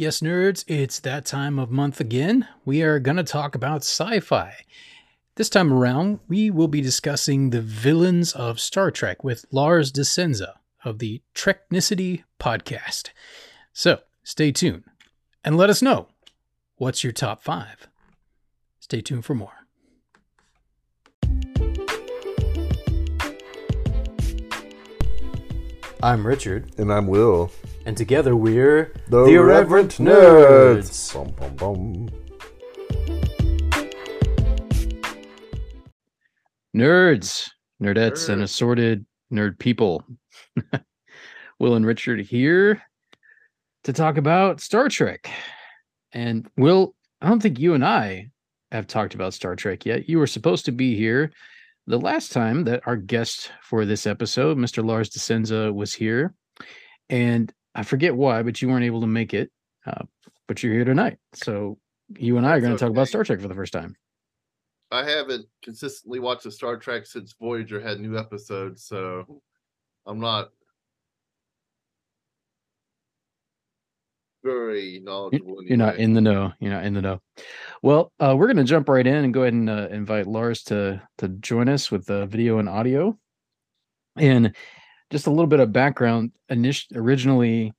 Yes, nerds, it's that time of month again. We are going to talk about sci fi. This time around, we will be discussing the villains of Star Trek with Lars Di Senza of the Treknicity podcast. So stay tuned and let us know what's your top five. Stay tuned for more. I'm Richard, And I'm Will. And together we're The, Irreverent Nerds. Bum, bum, bum. Nerds, nerdettes, and assorted nerd people. Will and Richard here to talk about Star Trek. And Will, I don't think you and I have talked about Star Trek yet. You were supposed to be here the last time that our guest for this episode, Mr. Lars Di Senza, was here. And I forget why, but you weren't able to make it. Uh, but you're here tonight. So you and I are going to talk about. Star Trek for the first time. I haven't consistently watched the Star Trek since Voyager had new episodes, so I'm not very knowledgeable. You're not in the know. You're not in the know. Well, uh, we're going to jump right in and go ahead and uh, invite Lars to to join us with the video and audio. And just a little bit of background. Init- originally,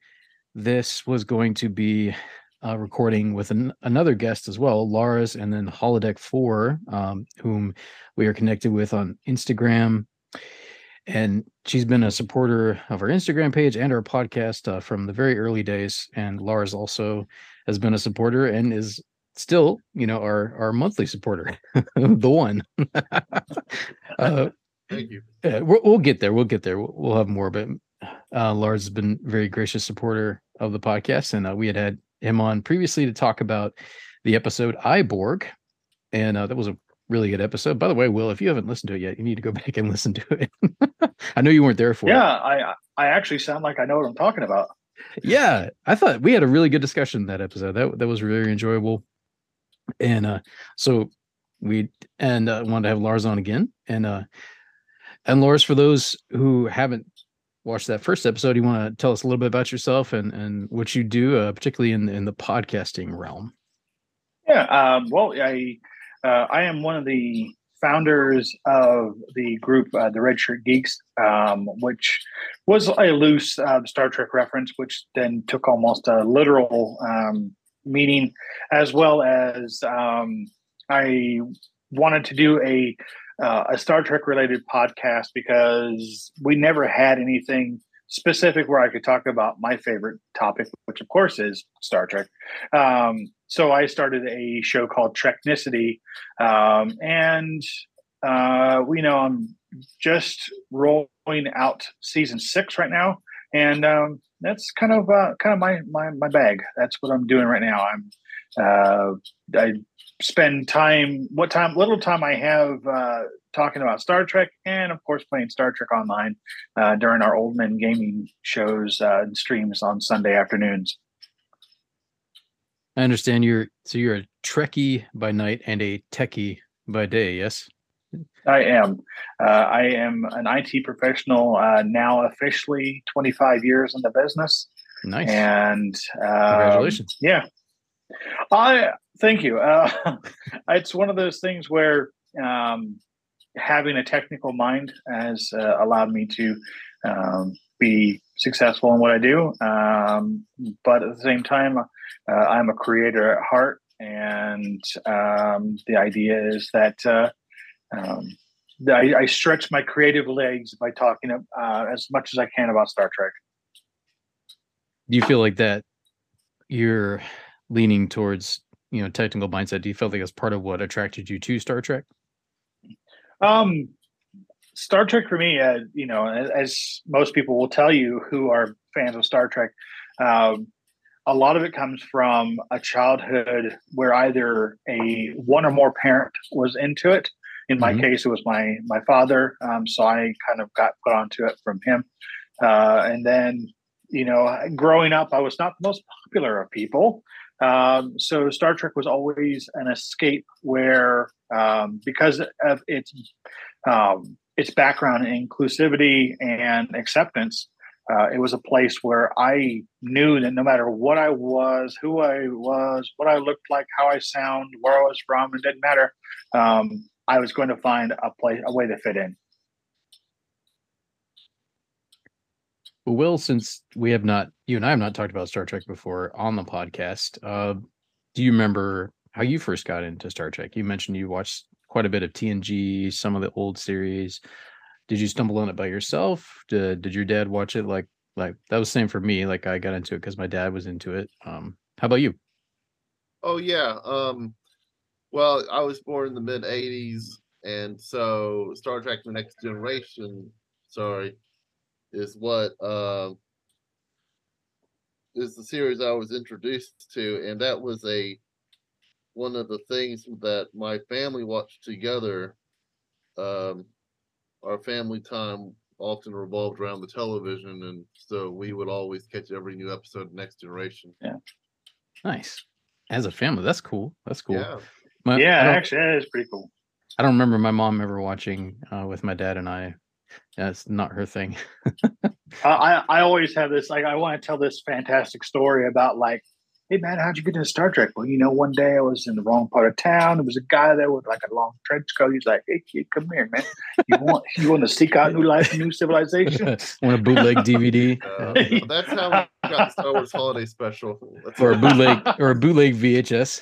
this was going to be a recording with an, another guest as well, Lars, and then Holodeck Four, um, whom we are connected with on Instagram. And she's been a supporter of our Instagram page and our podcast uh, from the very early days. And Lars also has been a supporter and is still, you know, our our monthly supporter, the one. uh, Thank you. yeah, we'll, we'll get there. We'll get there. We'll, we'll have more. But uh, Lars has been very gracious supporter of the podcast, and uh, we had had him on previously to talk about the episode I, Borg, and uh, that was a really good episode. By the way, Will, if you haven't listened to it yet, you need to go back and listen to it. I know you weren't there for it. Yeah, I I actually sound like I know what I'm talking about. yeah i thought we had a really good discussion in that episode that that was really enjoyable and uh so we and uh, wanted to have lars on again and uh and lars for those who haven't watched that first episode you want to tell us a little bit about yourself and and what you do uh, particularly in in the podcasting realm? Yeah, um, well, I uh, I am one of the founders of the group, uh, the Red Shirt Geeks, um, which was a loose uh, Star Trek reference, which then took almost a literal um, meaning, as well as um, I wanted to do a uh, a Star Trek related podcast because we never had anything specific where I could talk about my favorite topic, which of course is Star Trek. Um, so I started a show called Treknicity, um, and uh, we know I'm just rolling out season six right now, and um, that's kind of uh, kind of my, my my bag. That's what I'm doing right now. I'm uh, I spend time what time little time I have uh, talking about Star Trek, and of course playing Star Trek Online uh, during our old men gaming shows uh, and streams on Sunday afternoons. i understand you're so you're a trekkie by night and a techie by day yes I am. Uh, I am an IT professional uh, now, officially 25 years in the business, nice and um, Congratulations. Yeah, I thank you. Uh, it's one of those things where um, having a technical mind has uh, allowed me to um, be successful in what I do, um, but at the same time, uh, I'm a creator at heart, and um, the idea is that. Uh, um, I, I stretch my creative legs by talking uh, as much as I can about Star Trek. do you feel like that you're leaning towards you know technical mindset do you feel like that's part of what attracted you to star trek Um, Star Trek for me, uh, you know, as, most people will tell you who are fans of Star Trek, um, a lot of it comes from a childhood where either a one or more parent was into it. In my Mhm. case, it was my my father, um, so I kind of got put onto it from him. Uh, and then, you know, growing up, I was not the most popular of people. Um, so Star Trek was always an escape where, um, because of its um, its background in inclusivity and acceptance, uh, it was a place where I knew that no matter what I was, who I was, what I looked like, how I sound, where I was from, it didn't matter. Um, I was going to find a place, a way to fit in. Will, since we have not, you and I have not talked about Star Trek before on the podcast, uh, do you remember how you first got into Star Trek? You mentioned you watched quite a bit of TNG, some of the old series. Did you stumble on it by yourself? Did, did your dad watch it? Like, like that was the same for me. Like I got into it because my dad was into it. Um, how about you? Oh yeah. Um, well, I was born in the mid '80s, and so Star Trek: The Next Generation, sorry, is what uh, is the series I was introduced to, and that was a one of the things that my family watched together. Um, our family time often revolved around the television, and so we would always catch every new episode of Next Generation. Yeah. Nice. As a family, that's cool. That's cool. Yeah. My- yeah, actually, that is pretty cool. I don't remember my mom ever watching uh, with my dad and I. That's not her thing. I, I I always have this like I want to tell this fantastic story about like, hey man, how'd you get into Star Trek? Well, you know, one day I was in the wrong part of town. There was a guy there with like a long trench coat. He's like, hey kid, come here, man. You want you want to seek out new life, new civilization? Want a bootleg DVD uh, that's how we got Star Wars Holiday Special. That's or a bootleg or a bootleg VHS?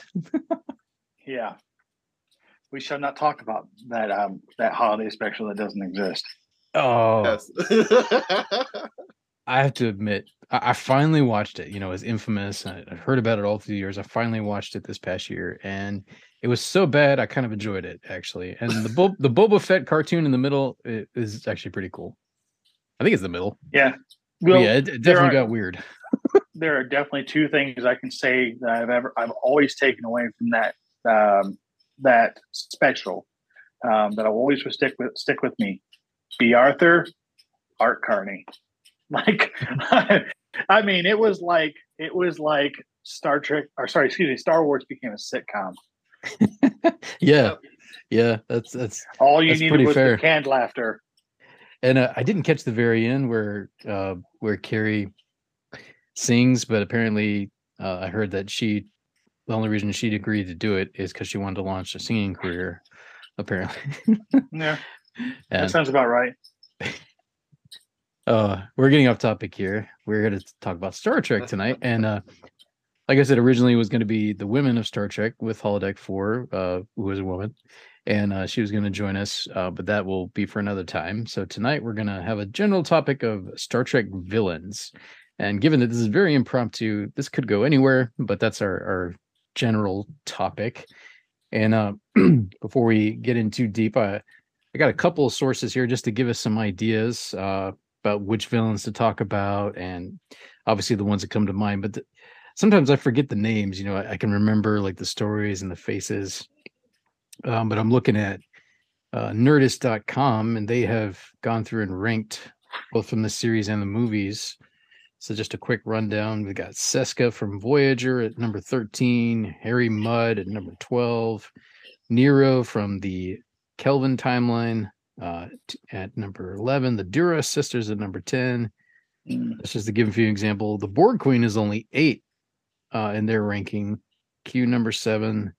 Yeah. We shall not talk about that um that holiday special that doesn't exist. Oh, Yes. I have to admit, I, I finally watched it. You know, it's infamous. I, I've heard about it all through the years. I finally watched it this past year, and it was so bad. I kind of enjoyed it actually. And the Bo- the Boba Fett cartoon in the middle i- is actually pretty cool. I think it's the middle. Yeah. Well, yeah, it, it definitely are- got weird. there are definitely two things I can say that I've ever I've always taken away from that um, that special um, that I'll always will stick with stick with me. Bea Arthur, Art Carney. Like I mean, it was like it was like Star Trek or sorry, excuse me, Star Wars became a sitcom. yeah, yeah, that's that's All you That's needed was fair. the canned laughter. And uh, I didn't catch the very end where uh, where Carrie sings, but apparently uh, I heard that she the only reason she'd agreed to do it is because she wanted to launch a singing career. Apparently, Yeah, that sounds about right. uh, we're getting off topic here. We're here to talk about Star Trek tonight, and uh, like I said, originally it was going to be the women of Star Trek with Holodeck Four, uh, who was a woman, and uh, she was going to join us, uh, but that will be for another time. So tonight we're going to have a general topic of Star Trek villains, and given that this is very impromptu, this could go anywhere, but that's our our general topic. And uh, before we get in too deep, I I got a couple of sources here just to give us some ideas uh, about which villains to talk about, and obviously the ones that come to mind. But sometimes I forget the names. You know, I, I can remember like the stories and the faces. Um, but I'm looking at uh, Nerdist.com, and they have gone through and ranked both from the series and the movies. So just a quick rundown: we got Seska from Voyager at number 13, Harry Mudd at number 12, Nero from the Kelvin timeline uh, t- at number 11, the Duras sisters at number 10. Mm. That's just to give you an example. The Borg Queen is only eight uh, in their ranking. Q number seven.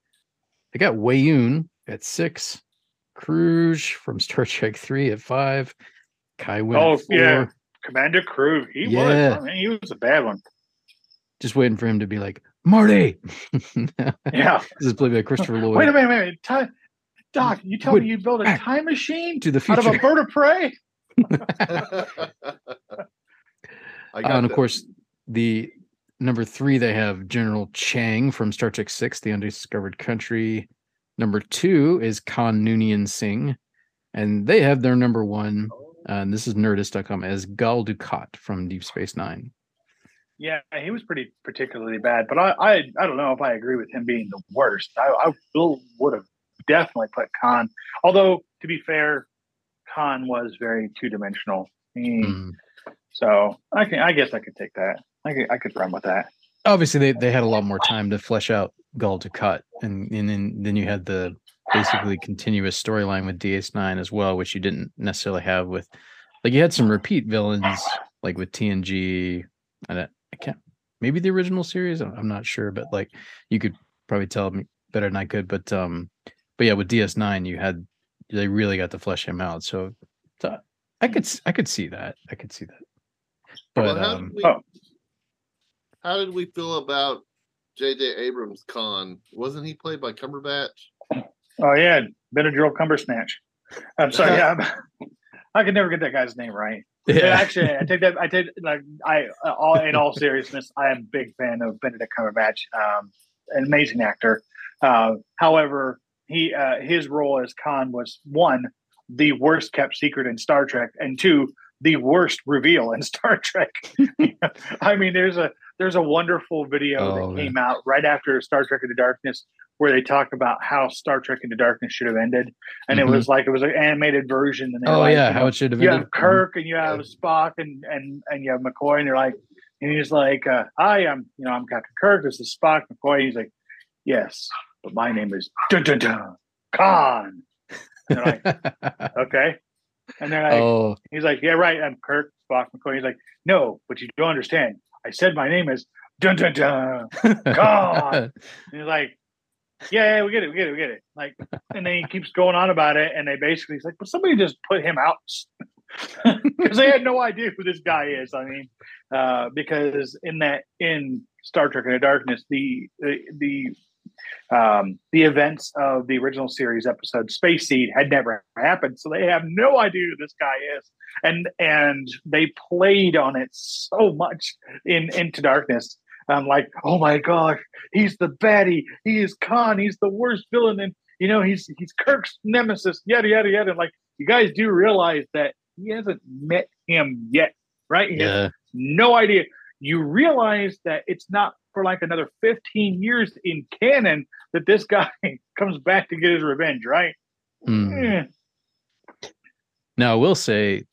They got Weyoun at six. Kruge from Star Trek 3 at five. Kai Wynn Oh, yeah. Commander Kruge, he Yeah. was. I mean, he was a bad one. Just waiting for him to be like, Marty. Yeah. This is played by Christopher Lloyd. Wait a minute, wait a minute. Doc, you tell me you built a time machine to the future. out of a bird of prey? I Uh, and of that. course, the number three they have General Chang from Star Trek Six: The Undiscovered Country. Number two is Khan Noonien Singh, and they have their number one. uh, and this is Nerdist.com as Gul Dukat from Deep Space Nine. Yeah, he was pretty particularly bad, but I, I, I don't know if I agree with him being the worst. I, I still would have definitely put Khan. Although to be fair, Khan was very two dimensional. Mm. So I can, I guess I could take that. I could, I could run with that. Obviously, they, they had a lot more time to flesh out Gul Dukat, and and then then you had the basically continuous storyline with DS9 as well, which you didn't necessarily have with like you had some repeat villains like with TNG, I, I can't maybe the original series. I'm I'm not sure, but like you could probably tell me better than I could. But um, but yeah, with DS9, you had they really got to flesh him out. So, so I could s- I could see that. I could see that. But Well, how, um, did we, oh. how did we feel about J.J. Abrams' Khan? Wasn't he played by Cumberbatch? Oh yeah, Benadryl Cumbersnatch. I'm sorry. Yeah, I'm- I could never get that guy's name right. Yeah, yeah, actually, I take that. I take like I uh, all in all seriousness, I am a big fan of Benedict Cumberbatch. Um, an amazing actor. Uh, however, he uh, his role as Khan was one the worst kept secret in Star Trek, and two the worst reveal in Star Trek. I mean, there's a there's a wonderful video Oh, that man. came out right after Star Trek Into Darkness where they talk about how Star Trek Into Darkness should have ended, and Mhm. it was like it was an animated version. And oh like, yeah, how it should have you been. have Kirk and you have Spock and and and you have McCoy and you're like and he's like uh, hi I'm you know I'm Captain Kirk this is Spock McCoy And he's like yes but my name is dun dun dun Khan. And they're like okay. And they're like oh, he's like yeah right I'm Kirk Spock McCoy. He's like no but you don't understand. I said my name is dun dun dun God. and he's like yeah, yeah we get it we get it we get it. Like and then he keeps going on about it and they basically he's like but somebody just put him out. Because they had no idea who this guy is. I mean, uh, because in that in Star Trek Into Darkness, the the the, um, the events of the original series episode Space Seed had never happened, so they have no idea who this guy is, and and they played on it so much in Into Darkness. I'm like, oh my gosh, he's the baddie. He is Khan. He's the worst villain, and you know he's he's Kirk's nemesis. Yada yada yada. Like you guys do realize that he hasn't met him yet, right? He has yeah, no idea. You realize that it's not for like another 15 years in canon that this guy comes back to get his revenge, right? mm. Eh, Now I will say,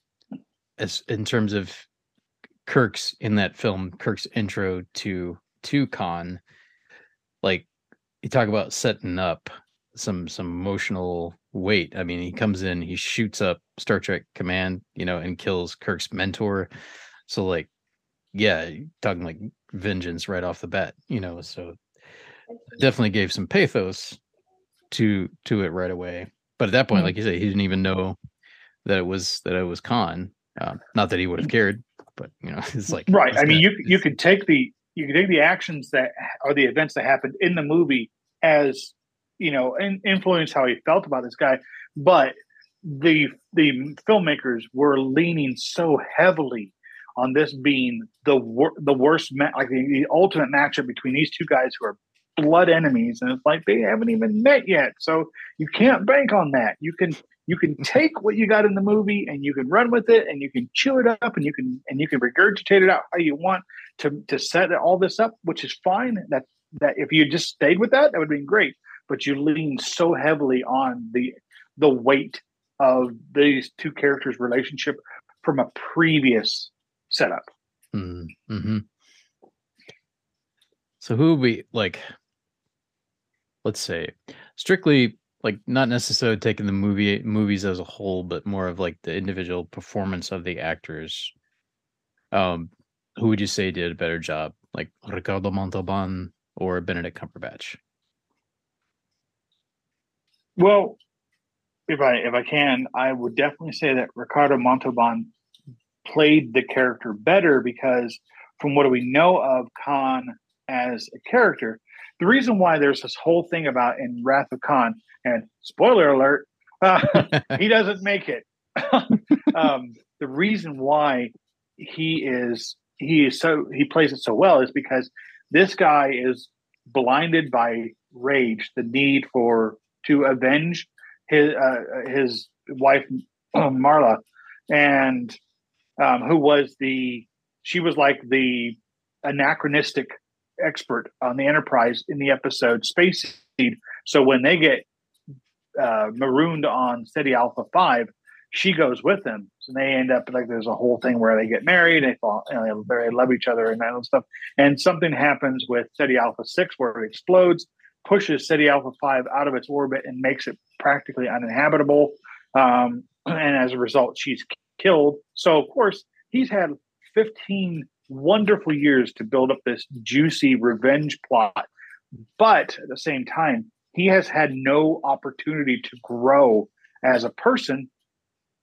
as in terms of Kirk's in that film, Kirk's intro to to Khan, like you talk about setting up some some emotional weight. I mean, he comes in, he shoots up Star Trek Command, you know, and kills Kirk's mentor. So like, yeah, talking like vengeance right off the bat, you know. So definitely gave some pathos to to it right away. But at that point, Mhm. like you said, he didn't even know that it was that it was Khan. Um, not that he would have cared, but you know, it's like right. it's I mean, that- you you could take the you can take the actions that or the events that happened in the movie as you know and influence how he felt about this guy, but the the filmmakers were leaning so heavily on this being the wor- the worst ma- like the, the ultimate matchup between these two guys who are blood enemies and it's like they haven't even met yet. So you can't bank on that. You can you can take what you got in the movie and you can run with it and you can chew it up and you can and you can regurgitate it out how you want to to set all this up which is fine. That that if you just stayed with that that would have been great. But you lean so heavily on the the weight of these two characters relationship from a previous setup Mm, mhm. So who would be like? Let's say strictly like not necessarily taking the movie movies as a whole, but more of like the individual performance of the actors. Um, who would you say did a better job, like Ricardo Montalban or Benedict Cumberbatch? Well, if I if I can, I would definitely say that Ricardo Montalban played the character better because from what we know of Khan as a character, the reason why there's this whole thing about in Wrath of Khan, and spoiler alert, uh, he doesn't make it. um, the reason why he is he is so he plays it so well is because this guy is blinded by rage, the need for to avenge his uh, his wife Marla, and um, who was the she was like the anachronistic expert on the Enterprise in the episode Space Seed. So when they get uh, marooned on Ceti Alpha Five, she goes with them. So they end up like there's a whole thing where they get married, they fall, you know, they love each other and that and stuff. And something happens with Ceti Alpha Six where it explodes, pushes Ceti Alpha Five out of its orbit and makes it practically uninhabitable. Um, and as a result, she's killed. So of course he's had 15 wonderful years to build up this juicy revenge plot. But at the same time, he has had no opportunity to grow as a person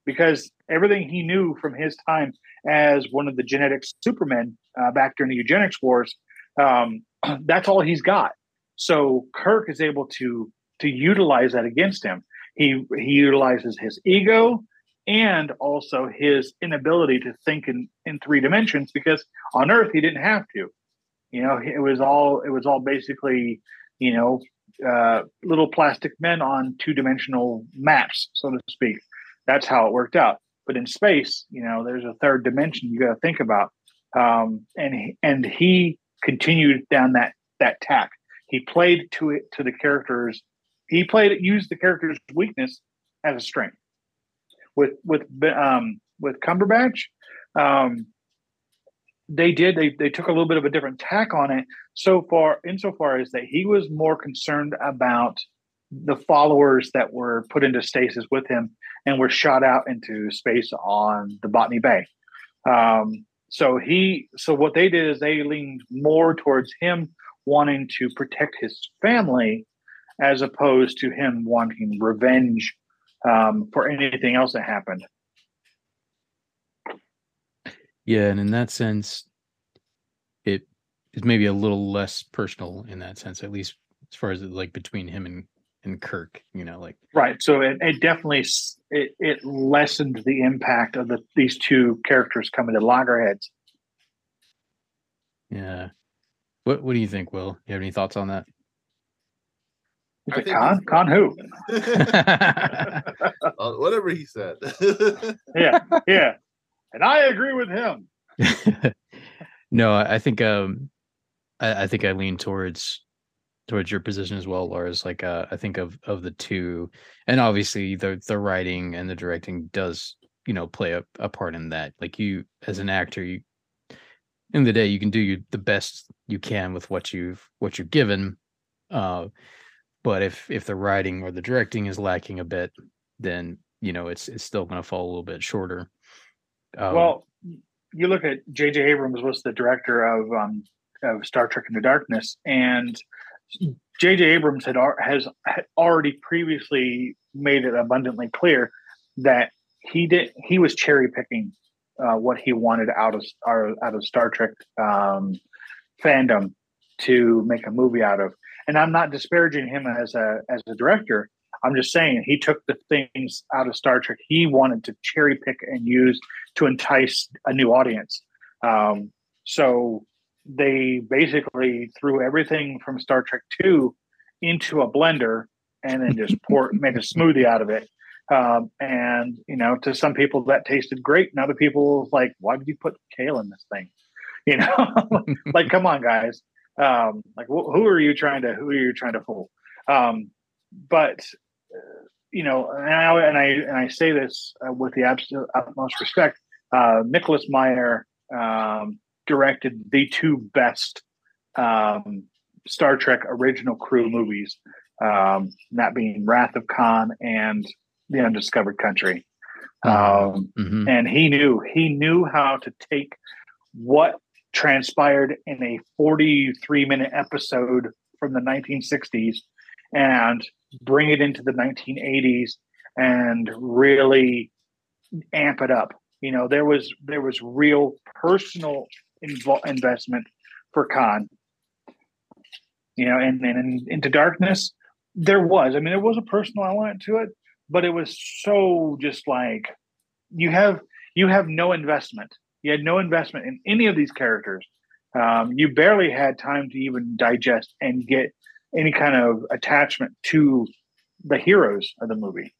because everything he knew from his time as one of the genetic supermen uh, back during the eugenics wars, um, that's all he's got. So Kirk is able to to utilize that against him. He he utilizes his ego and also his inability to think in, in three dimensions because on Earth he didn't have to. You know, it was all it was all basically, you know, uh, little plastic men on two dimensional maps, so to speak. That's how it worked out. But in space, you know, there's a third dimension you got to think about. Um, and and he continued down that that tack. He played to it to the characters. He played used the character's weakness as a strength. With with um, with Cumberbatch, um, they did they they took a little bit of a different tack on it so far insofar as that he was more concerned about the followers that were put into stasis with him and were shot out into space on the Botany Bay. Um, so he so what they did is they leaned more towards him wanting to protect his family as opposed to him wanting revenge um, for anything else that happened. Yeah, and in that sense, it is maybe a little less personal in that sense, at least as far as like between him and and Kirk. You know, like right. So it, it definitely it, it lessened the impact of the these two characters coming to loggerheads. Yeah. What What do you think, Will? You have any thoughts on that? I think Con? he's- Con who? Uh, whatever he said. yeah, yeah. And I agree with him. no, I I think um, I, I think I lean towards towards your position as well, Lars. Like uh, I think of of the two, and obviously the the writing and the directing does you know play a, a part in that. Like you as an actor, you in the day you can do you, the best you can with what you've what you're given. Uh, but if if the writing or the directing is lacking a bit, then you know it's it's still going to fall a little bit shorter. Um, well, you look at J.J. Abrams was the director of um, of Star Trek Into Darkness, and J.J. Abrams had has had already previously made it abundantly clear that he did he was cherry picking uh, what he wanted out of out of Star Trek um, fandom to make a movie out of. And I'm not disparaging him as a as a director. I'm just saying he took the things out of Star Trek he wanted to cherry pick and use to entice a new audience. Um, so they basically threw everything from Star Trek Two into a blender and then just pour made a smoothie out of it. Um, and you know, to some people that tasted great, and other people like, "Why did you put kale in this thing?" You know, like, come on, guys. Um, like, wh- who are you trying to who are you trying to fool? Um, but uh, you know, and I and I and I say this uh, with the absolute utmost respect. Uh, Nicholas Meyer um, directed the two best um, Star Trek original crew movies, um, that being Wrath of Khan and The Undiscovered Country. Um, mhm. and he knew he knew how to take what transpired in a 43 minute episode from the 1960s and bring it into the 1980s and really amp it up. You know there was there was real personal investment for khan. You know and then in, into darkness there was i mean there was a personal element to it but it was so just like you have you have no investment you had no investment in any of these characters um, you barely had time to even digest and get any kind of attachment to the heroes of the movie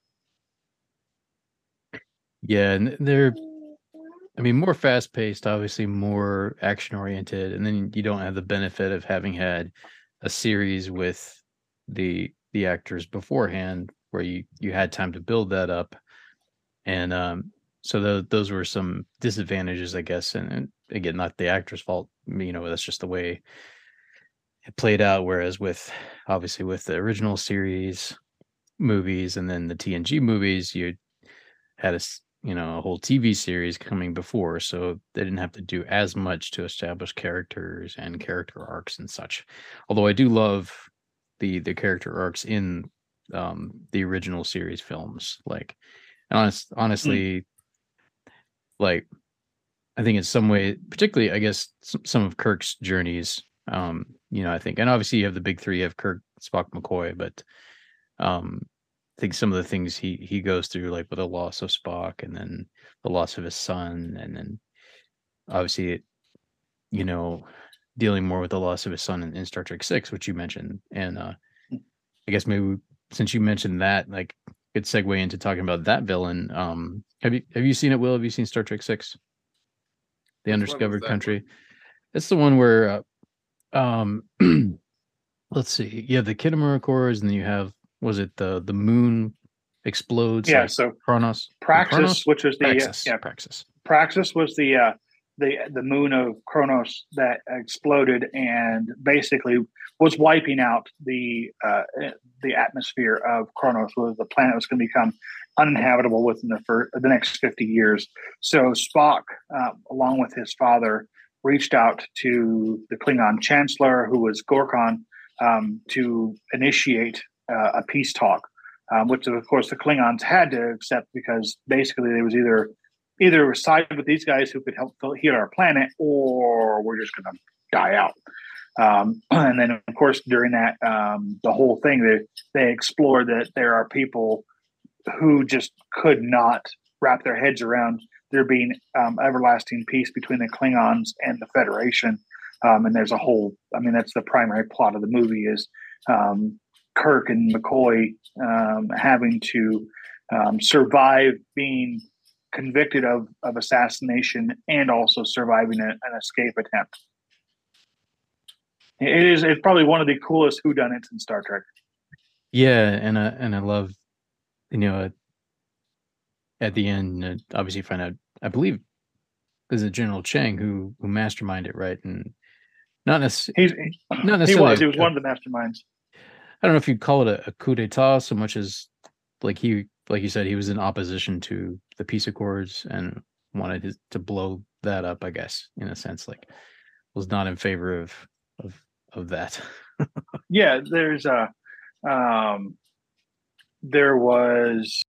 Yeah, and they're I mean more fast paced, obviously more action oriented, and then you don't have the benefit of having had a series with the the actors beforehand where you you had time to build that up. And um so tho- those were some disadvantages, I guess, and, and again, not the actor's fault. You know, that's just the way it played out. Whereas with obviously with the original series movies and then the TNG movies, you had a you know a whole TV series coming before, so they didn't have to do as much to establish characters and character arcs and such. Although I do love the the character arcs in um the original series films. Like honest honestly, mm. Like I think in some way, particularly I guess some, of Kirk's journeys, um, you know, I think, and obviously you have the big three, you have Kirk, Spock, McCoy, but um, I think some of the things he he goes through, like with the loss of Spock, and then the loss of his son, and then obviously, you know, dealing more with the loss of his son in, in Star Trek Six, which you mentioned, and uh, I guess maybe since you mentioned that, like, good segue into talking about that villain. Um, have you have you seen it, Will? Have you seen Star Trek Six? The Undiscovered Country. One? It's the one where, uh, um, let's see, you have the Khitomer cores, and then you have was it the the moon explodes? Yeah, like so Kronos, Praxis, Kronos? which was the Praxis, uh, yeah Praxis. Praxis was the uh, the the moon of Kronos that exploded and basically was wiping out the uh, the atmosphere of Kronos. Was the planet was going to become uninhabitable within the the next fifty years. So Spock, uh, along with his father, reached out to the Klingon Chancellor, who was Gorkon, um, to initiate uh, a peace talk. Um, which of course the Klingons had to accept because basically there was either either side with these guys who could help heal our planet, or we're just going to die out. Um, and then, of course, during that, um, the whole thing, they, they explore that there are people who just could not wrap their heads around there being um, everlasting peace between the Klingons and the Federation. Um, and there's a whole, I mean, that's the primary plot of the movie is um, Kirk and McCoy um, having to survive being convicted of, of assassination and also surviving a, an escape attempt. It is it's probably one of the coolest whodunits in Star Trek. Yeah, and I and I love, you know, at the end, uh, obviously, find out. I believe there's a General Chang who who masterminded it, right, and not necessarily. Not necessarily. He was. He was one of the masterminds. I don't know if you'd call it a, a coup d'état so much as like he like you said, he was in opposition to the peace accords and wanted his, to blow that up. I guess in a sense, like was not in favor of of of that. yeah, there's a um, there was.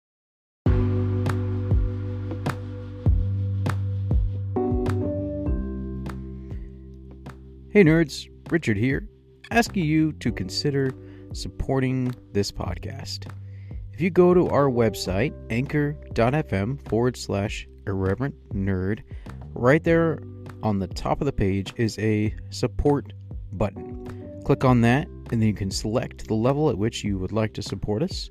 Hey nerds, Richard here, asking you to consider supporting this podcast. You go to our website, anchor.fm forward slash irreverent nerd, right there on the top of the page is a support button. Click on that, and then you can select the level at which you would like to support us.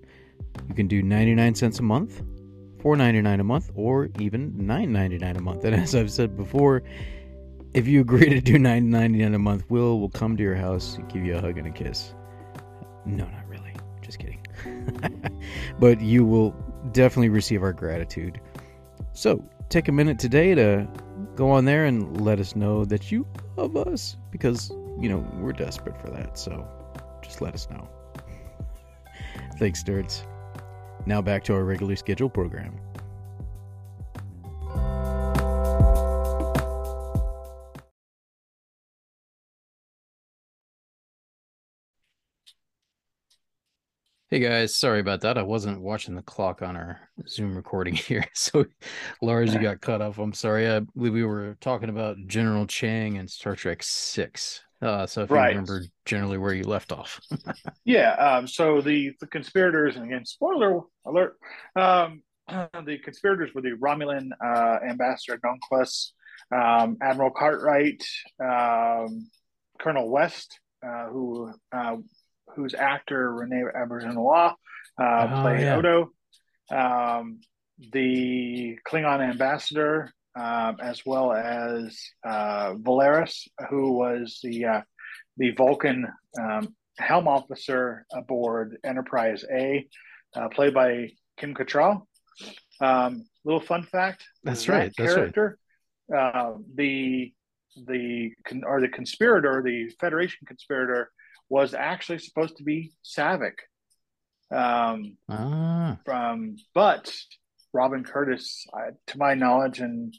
You can do 99 cents a month, 4.99 a month, or even 9.99 a month. And as I've said before, if you agree to do 9.99 a month, Will will come to your house, and give you a hug and a kiss. No, really. Just kidding. but you will definitely receive our gratitude. So take a minute today to go on there and let us know that you love us because, you know, we're desperate for that. So just let us know. Thanks, nerds. Now back to our regularly scheduled program. Hey guys, sorry about that. I wasn't watching the clock on our Zoom recording here. So, Lars, you got cut off. I'm sorry. I believe we were talking about General Chang and Star Trek Six. Uh, so, if right. you remember generally where you left off. yeah. Um, so the the conspirators, and again, spoiler alert. Um, the conspirators were the Romulan uh, ambassador Nonquist, um, Admiral Cartwright, um, Colonel West, uh, who uh, whose actor Rene Auberjonois uh, oh, played yeah. Odo, um, the Klingon ambassador, um, as well as uh, Valeris, who was the uh, the Vulcan um, helm officer aboard Enterprise A, uh, played by Kim Cattrall. Um, little fun fact. That's right. That character, right. Uh, the the or the conspirator, the Federation conspirator, was actually supposed to be Saavik. Um, ah. From but Robin Curtis, uh, to my knowledge, and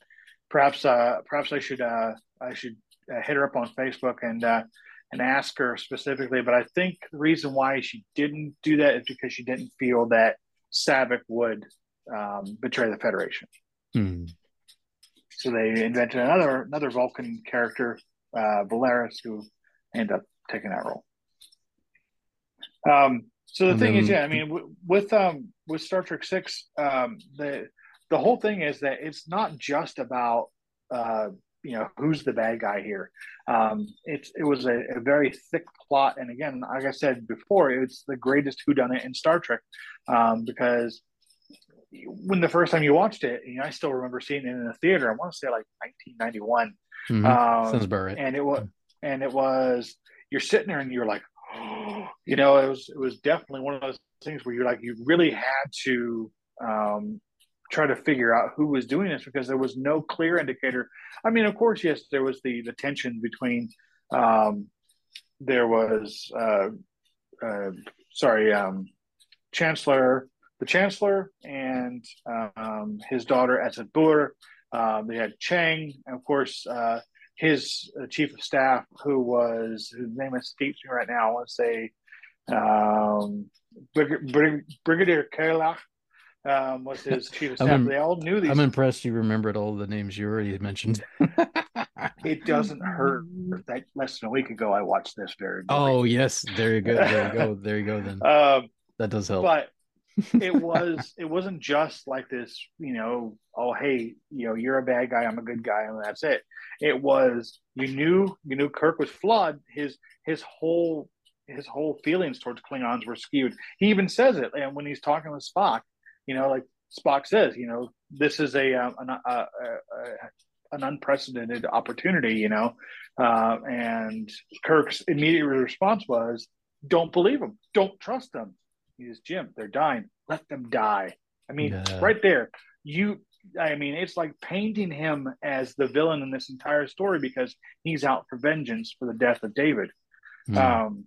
perhaps uh, perhaps I should uh, I should uh, hit her up on Facebook and uh, and ask her specifically. But I think the reason why she didn't do that is because she didn't feel that Saavik would um, betray the Federation. Hmm. So they invented another another Vulcan character, uh, Valeris, who ended up taking that role. Um, so the And thing is, yeah, I mean, w- with um with Star Trek Six, um, the the whole thing is that it's not just about uh, you know who's the bad guy here. Um, it's it was a, a very thick plot, and again, like I said before, it's the greatest whodunit in Star Trek um, because when the first time you watched it, you know, I still remember seeing it in the theater. I want to say like 1991, Mhm. um, Sounds about right. and it was and it was you're sitting there and you're like you know it was it was definitely one of those things where you're like you really had to um try to figure out who was doing this because there was no clear indicator i mean of course yes there was the the tension between um there was uh uh sorry um chancellor the chancellor and um his daughter Azetbur. Um, they had Chang, and of course, uh, his uh, chief of staff, who was whose name escapes me right now. I want to say um, Brig- Brig- Brigadier Kerlach um, was his chief of staff. im- they all knew these. I'm impressed you remembered all the names you already mentioned. it doesn't hurt that less than a week ago I watched this very. movie. oh yes, there you go. There you go. There you go. Then Um, that does help. but it was it wasn't just like this you know oh hey you know you're a bad guy i'm a good guy and that's it it was you knew you knew kirk was flawed his his whole his whole feelings towards klingons were skewed he even says it and when he's talking with spock you know like spock says you know this is a um, an, a, a, a, an unprecedented opportunity you know uh, and kirk's immediate response was don't believe him don't trust them is Jim. They're dying. Let them die. I mean, Yeah. right there, you. I mean, it's like painting him as the villain in this entire story because he's out for vengeance for the death of David. Hmm. Um,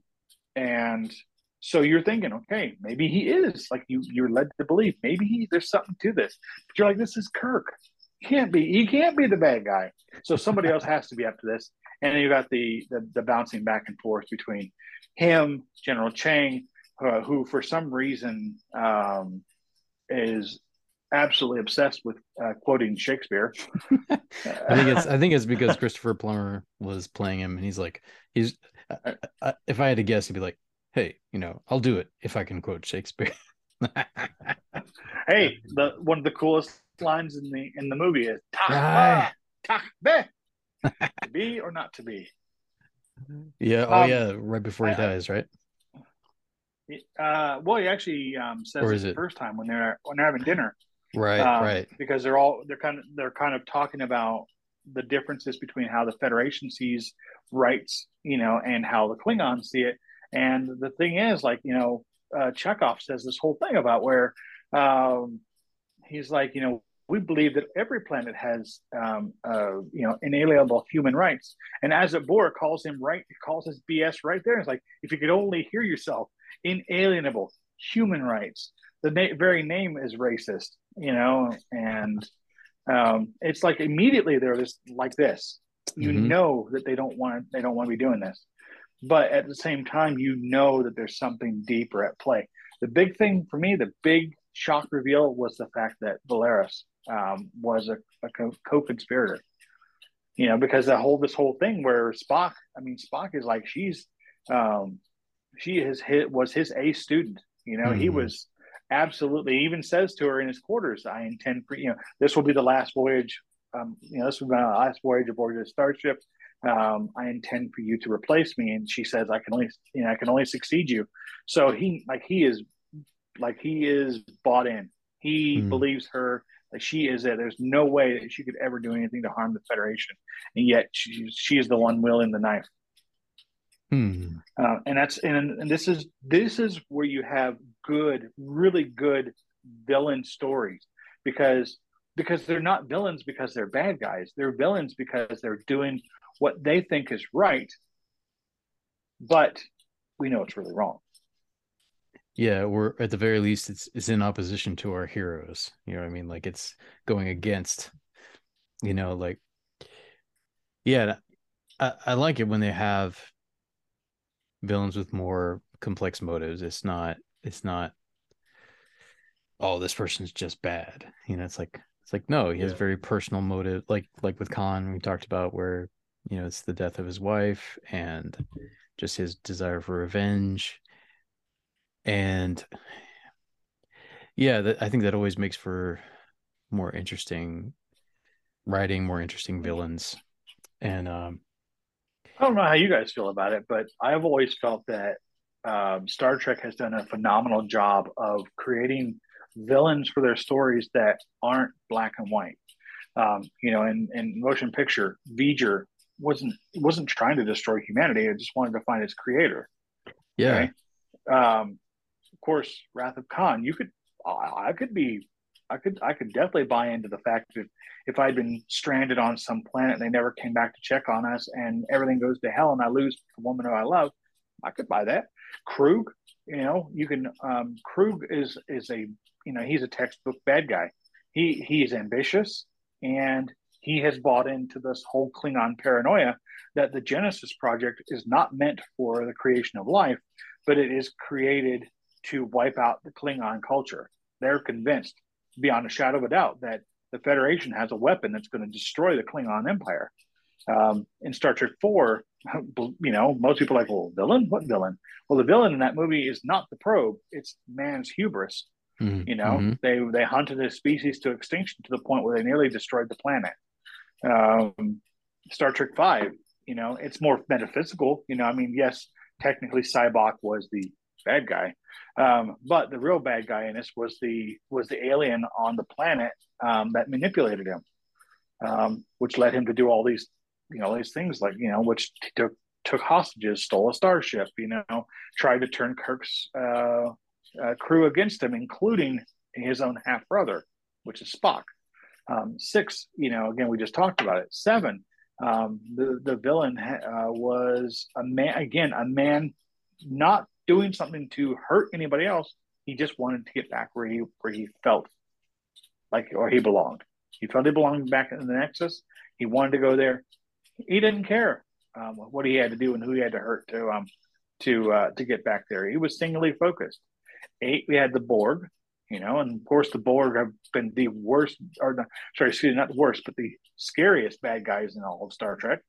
and so you're thinking, okay, maybe he is like you. You're led to believe maybe he there's something to this. But you're like, this is Kirk. He can't be. He can't be the bad guy. So somebody else has to be up to this. And you got the, the the bouncing back and forth between him, General Chang, uh, who for some reason um, is absolutely obsessed with uh, quoting Shakespeare. I think it's I think it's because Christopher Plummer was playing him, and he's like he's. I, I, if I had to guess, he'd be like, "Hey, you know, I'll do it if I can quote Shakespeare." hey, the one of the coolest lines in the in the movie is "Tak Aye. be," to be or not to be. yeah. Oh Um, yeah. Right before he dies, right? Uh, well, he actually um, says it the first time when they're when they're having dinner. Right. um, right. because they're all they're kind of they're kind of talking about the differences between how the Federation sees rights, you know, and how the Klingons see it. And the thing is, like you know, uh, Chekhov says this whole thing about where um, he's like, you know, we believe that every planet has, um, uh, you know, inalienable human rights. And as Bohr calls him right, calls his BS right there. It's like if you could only hear yourself, inalienable human rights. The na- very name is racist, you know, and um, it's like immediately they're just like this. You Mhm. know that they don't want they don't want to be doing this, but at the same time, you know that there's something deeper at play. The big thing for me, the big shock reveal was the fact that Valeris um, was a, a co- co-conspirator. You know, because the whole this whole thing where Spock, I mean, Spock is like she's um, she is hit was his A student. You know, he Mhm. was absolutely even says to her in his quarters, "I intend for you know this will be the last voyage. Um, you know, this will be my last voyage aboard the starship. Um, I intend for you to replace me." And she says, "I can only you know I can only succeed you." So he like he is like he is bought in. He Mhm. believes her. Like she is it. There's no way that she could ever do anything to harm the Federation, and yet she she is the one wielding the knife. Hmm. Uh, and that's and, and this is this is where you have good, really good villain stories because because they're not villains because they're bad guys. They're villains because they're doing what they think is right, but we know it's really wrong. Yeah, or at the very least, it's it's in opposition to our heroes. You know what I mean? Like it's going against, you know, like yeah, I, I like it when they have villains with more complex motives. It's not it's not oh, this person's just bad. You know, it's like it's like no, he has Yeah. very personal motive, like like with Khan we talked about where, you know, it's the death of his wife and just his desire for revenge. And yeah, that, I think that always makes for more interesting writing, more interesting villains. And um I don't know how you guys feel about it, but I've always felt that um, Star Trek has done a phenomenal job of creating villains for their stories that aren't black and white. Um, you know, in, in motion picture, V'ger wasn't wasn't trying to destroy humanity; it just wanted to find its creator. yeah. Okay? Um, of course, Wrath of Khan. You could, I, I could be, I could, I could definitely buy into the fact that if I'd been stranded on some planet and they never came back to check on us, and everything goes to hell, and I lose the woman who I love, I could buy that. Kruge, you know, you can. Um, Kruge is is a, you know, he's a textbook bad guy. He he is ambitious and he has bought into this whole Klingon paranoia that the Genesis project is not meant for the creation of life, but it is created to wipe out the Klingon culture. They're convinced, beyond a shadow of a doubt, that the Federation has a weapon that's going to destroy the Klingon Empire. Um, in Star Trek 4, you know, most people are like, well, villain? What villain? Well, the villain in that movie is not the probe, it's man's hubris. Mhm, You know, mhm. they they hunted a species to extinction to the point where they nearly destroyed the planet. Um, Star Trek Five, you know, it's more metaphysical. You know, I mean, yes, technically Sybok was the bad guy, um, but the real bad guy in this was the was the alien on the planet um, that manipulated him, um, which led him to do all these, you know, these things like you know, which took took hostages, stole a starship, you know, tried to turn Kirk's uh, uh, crew against him, including his own half brother, which is Spock. Um, six, you know, again, we just talked about it. Seven, um, the the villain uh, was a man. Again, a man not doing something to hurt anybody else. He just wanted to get back where he where he felt like or he belonged. He felt he belonged back in the Nexus. He wanted to go there. He didn't care um, what he had to do and who he had to hurt to um to uh, to get back there. He was singularly focused. Eight, we had the Borg, you know, and of course the Borg have been the worst, or not, sorry, excuse me, not the worst, but the scariest bad guys in all of Star Trek.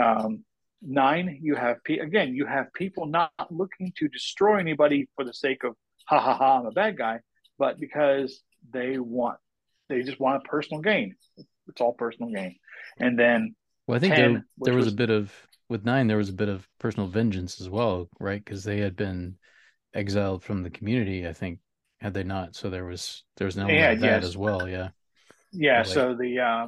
Um, nine, you have pe- again, you have people not looking to destroy anybody for the sake of ha ha ha, I'm a bad guy, but because they want, they just want a personal gain. It's all personal gain. And then Well, I think 10, there, there was, was- a bit of with nine. There was a bit of personal vengeance as well, right? Because they had been exiled from the community. I think had they not, so there was there was an element Yeah, of that yes. as well. Yeah, Yeah, Like- so the uh,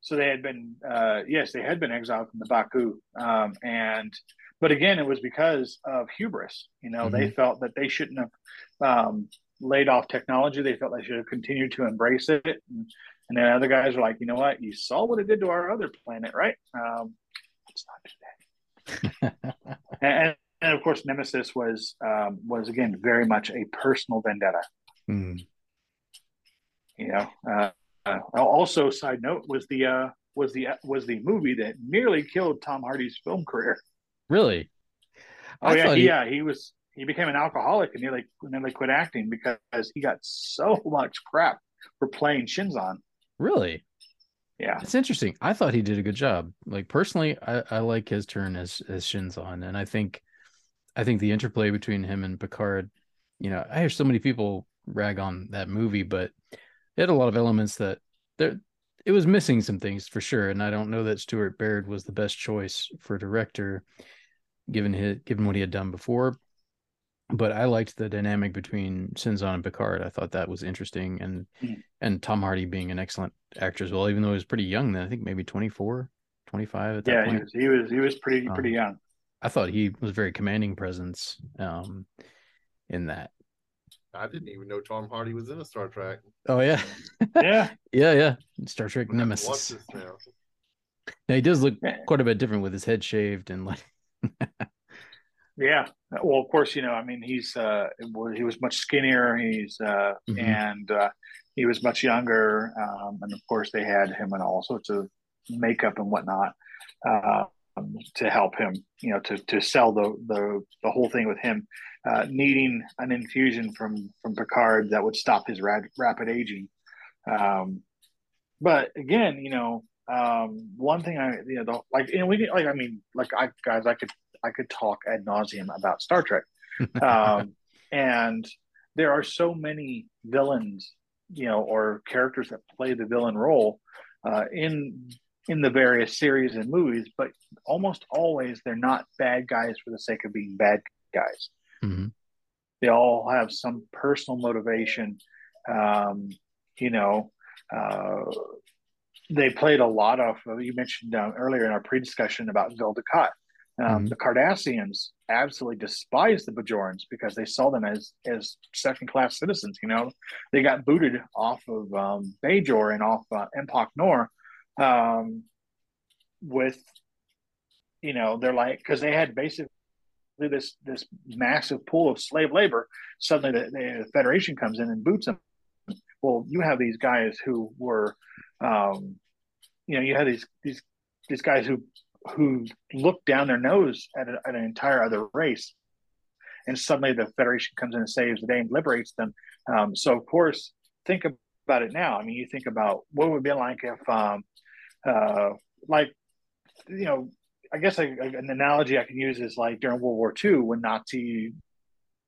so they had been uh, yes, they had been exiled from the Baku, um, and but again, it was because of hubris. You know, they felt that they shouldn't have um, laid off technology. They felt they should have continued to embrace it. And, and then other guys are like, you know what? You saw what it did to our other planet, right? Um, let's not do that. and, and of course, Nemesis was um, was again very much a personal vendetta. Hmm. You know, uh, uh, also side note was the uh, was the was the movie that nearly killed Tom Hardy's film career. really. Oh I yeah, he, he- yeah, he was he became an alcoholic and nearly nearly quit acting because he got so much crap for playing Shinzon. Really, Yeah, it's interesting. I thought he did a good job. Like personally, I, I like his turn as as Shinzon, and I think I think the interplay between him and Picard. You know, I hear so many people rag on that movie, but it had a lot of elements that there it was missing some things for sure. And I don't know that Stuart Baird was the best choice for director, given his given what he had done before. But I liked the dynamic between Shinzon and Picard. I thought that was interesting, and Mhm. and Tom Hardy being an excellent actor as well, even though he was pretty young then. I think maybe 24, 25 at that yeah, he point. was he was he was pretty Um, pretty young. I thought he was very commanding presence um, in that. I didn't even know Tom Hardy was in a Star Trek. Oh yeah, Yeah, yeah, yeah. Star Trek I'm gonna have to Nemesis. watch now. Now he does look quite a bit different with his head shaved and like. Yeah. Well, of course, you know, I mean, he's uh, he was much skinnier. He's uh, Mhm. and uh, he was much younger, um, and of course, they had him in all sorts of makeup and whatnot uh, to help him, you know, to to sell the the the whole thing with him uh, needing an infusion from from Picard that would stop his rad, rapid aging. Um, but again, you know, um, one thing I you know, the, like, you know, we like, I mean, like, I guys, I could I could talk ad nauseum about Star Trek, um, and there are so many villains, you know, or characters that play the villain role uh, in in the various series and movies, but almost always they're not bad guys for the sake of being bad guys. Mhm. They all have some personal motivation. Um, you know, uh, they played a lot of. You mentioned um, earlier in our pre-discussion about Gul Dukat. Um, Mhm. The Cardassians absolutely despise the Bajorans because they saw them as as second class citizens. You know, they got booted off of um, Bajor and off uh, Empok Nor um, with, you know, they're like because they had basically this this massive pool of slave labor. Suddenly, the, the Federation comes in and boots them. Well, you have these guys who were, um, you know, you had these these these guys who who looked down their nose at, a, at an entire other race, and suddenly the Federation comes in and saves the day and liberates them. Um, so, of course, think about it now. I mean, you think about what would be like if, um, uh, like, you know, I guess a- an analogy I can use is like during World War II when Nazi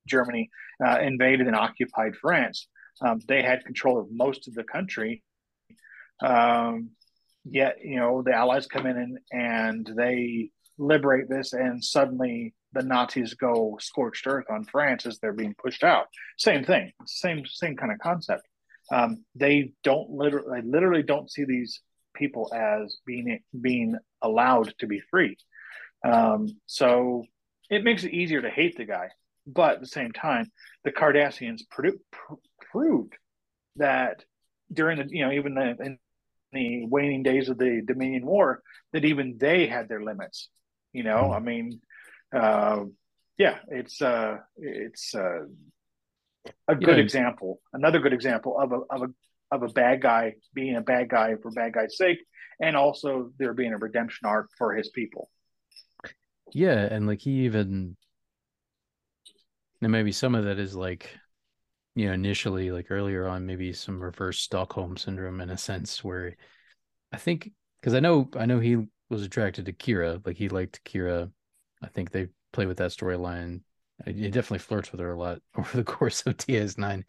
Germany uh, invaded and occupied France. Um, they had control of most of the country. Um, yet, you know, the Allies come in and, and they liberate this, and suddenly the Nazis go scorched earth on France as they're being pushed out. Same thing, same same kind of concept. Um, they don't literally, they literally don't see these people as being being allowed to be free. Um, so it makes it easier to hate the guy, but at the same time, the Cardassians proved that during the you know even the in the waning days of the Dominion War that even they had their limits. You know, Mhm. I mean, uh, yeah, it's uh, it's uh, a good Yeah. example, another good example of a of a of a bad guy being a bad guy for bad guy's sake, and also there being a redemption arc for his people. Yeah, and like he even and maybe some of that is like you know initially like earlier on maybe some reverse Stockholm syndrome in a sense where I think because I know I know he was attracted to Kira like he liked Kira. I think they play with that storyline. He definitely flirts with her a lot over the course of DS9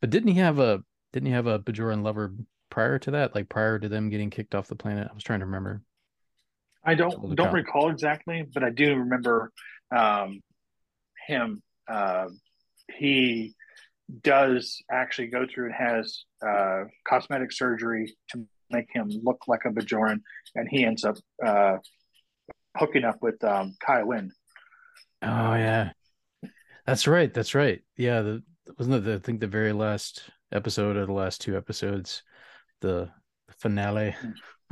but didn't he have a didn't he have a Bajoran lover prior to that like prior to them getting kicked off the planet? I was trying to remember. I don't don't recall exactly, but I do remember um, him. Uh, he does actually go through and has uh, cosmetic surgery to make him look like a Bajoran, and he ends up uh, hooking up with um, Kai Wynn. Oh yeah, that's right. That's right. Yeah, the wasn't it the, I think the very last episode or the last two episodes, the, finale.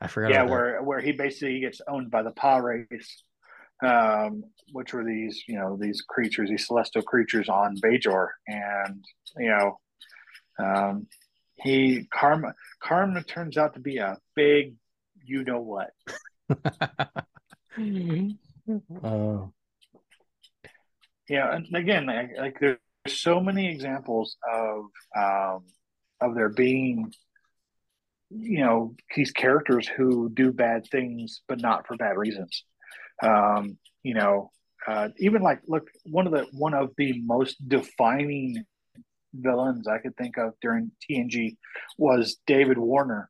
I forgot. yeah, about that. where where he basically gets owned by the Pah-wraiths, um, which were these you know these creatures, these celestial creatures on Bajor, and you know, um, he Karma Karma turns out to be a big, you know what. Oh, Yeah, and again, like, like there's so many examples of um, of there being, you know, these characters who do bad things, but not for bad reasons. Um, you know, uh, even like look, one of the one of the most defining villains I could think of during TNG was David Warner,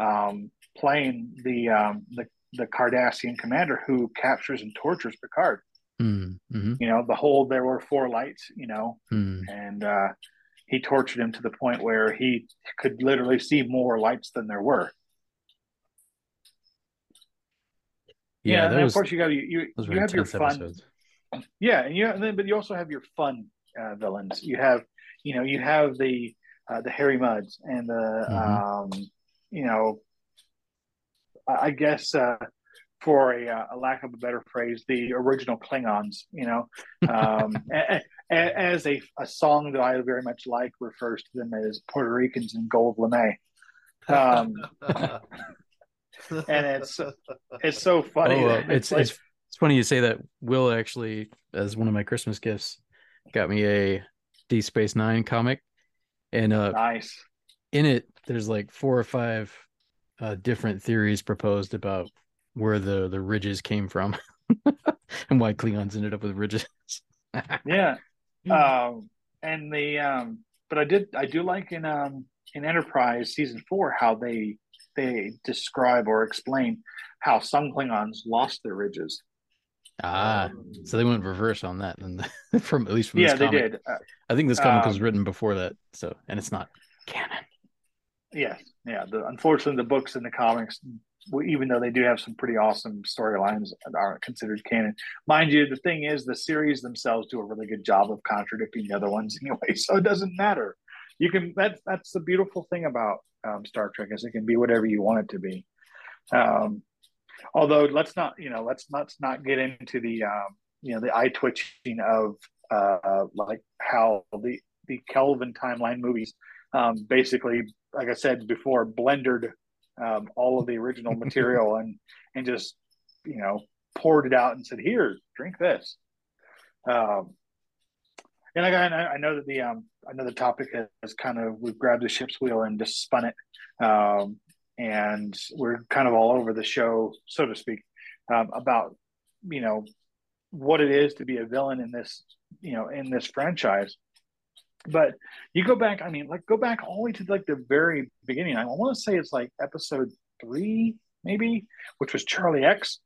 um, playing the um, the the Cardassian commander who captures and tortures Picard. mm, hmm You know, the whole there were four lights. You know, mm. and uh, he tortured him to the point where he could literally see more lights than there were. Yeah, and then was of course you got you you, you have your fun. episodes. Yeah, and you and then but you also have your fun uh, villains. You have you know you have the uh, the Harry Mudds and the Mhm. um, you know I guess uh, for a, uh, a lack of a better phrase, the original Klingons. You know, um, a, a, as a, a song that I very much like refers to them as Puerto Ricans in gold lame. Um, and it's it's so funny. Oh, uh, that it's like- it's it's funny you say that. Will actually, as one of my Christmas gifts, got me a Deep Space Nine comic, and uh, nice. in it there's like four or five uh, different theories proposed about where the the ridges came from and why Klingons ended up with ridges. Yeah. Hmm. Um, and the um, but I did I do like in um in Enterprise season four how they they describe or explain how some Klingons lost their ridges. ah, so they went reverse on that, and from at least from yeah, this they comic. did. Uh, I think this comic was Um, written before that, so and it's not canon. Yes, yeah. The, unfortunately, the books and the comics, even though they do have some pretty awesome storylines, aren't considered canon. Mind you, the thing is, the series themselves do a really good job of contradicting the other ones anyway, so it doesn't matter. You can that's that's the beautiful thing about um, Star Trek is it can be whatever you want it to be. Um, although let's not you know let's let's not get into the um, you know the eye twitching of uh, like how the the Kelvin timeline movies um, basically like I said before, blendered um, all of the original material and and just you know poured it out and said, "Here, drink this." Um, and I, I know that the um, The topic has kind of we've grabbed the ship's wheel and just spun it, um, and we're kind of all over the show, so to speak, um, about you know what it is to be a villain in this you know in this franchise. But you go back i mean like go back all the way to like the very beginning. I want to say it's like episode three maybe which was charlie x.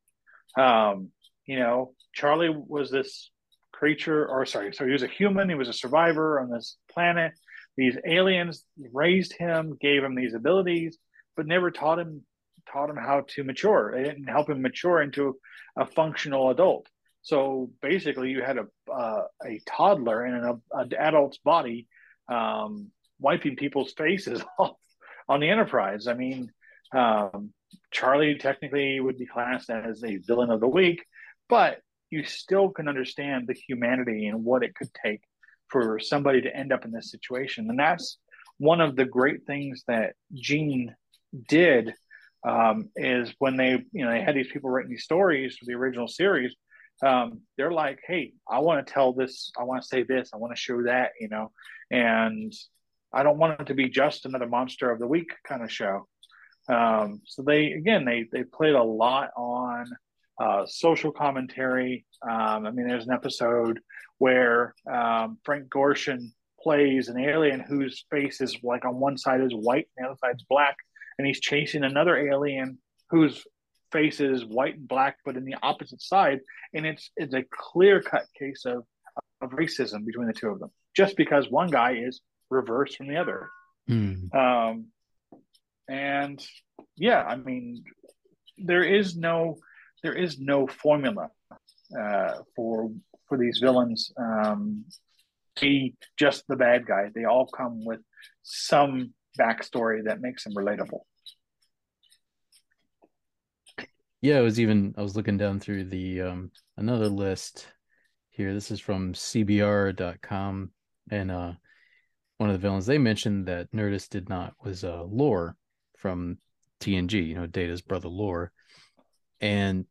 Um you know charlie was this creature or sorry so he was a human he was a survivor on this planet. These aliens raised him gave him these abilities but never taught him taught him how to mature. They didn't help him mature into a functional adult. So basically, you had a uh, a toddler in an, an adult's body, um, wiping people's faces off on the Enterprise. I mean, um, Charlie technically would be classed as a villain of the week, but you still can understand the humanity and what it could take for somebody to end up in this situation, and that's one of the great things that Gene did. Um, is when they, you know, they had these people writing these stories for the original series um, they're like, hey, I want to tell this, I want to say this, I want to show that, you know, and I don't want it to be just another monster of the week kind of show. Um, so they again they they played a lot on uh, social commentary. Um, I mean, there's an episode where um, Frank Gorshin plays an alien whose face is like on one side is white and the other side's black, and he's chasing another alien whose face is white and black, but in the opposite side, and it's it's a clear cut case of of racism between the two of them, just because one guy is reversed from the other. Hmm. Um, and yeah, I mean, there is no there is no formula uh, for for these villains. Um, be just the bad guy. They all come with some backstory that makes them relatable. Yeah, I was even I was looking down through the um another list here. This is from CBR.com and uh one of the villains they mentioned that Nerdist did not was uh Lore from TNG, you know, Data's brother Lore. And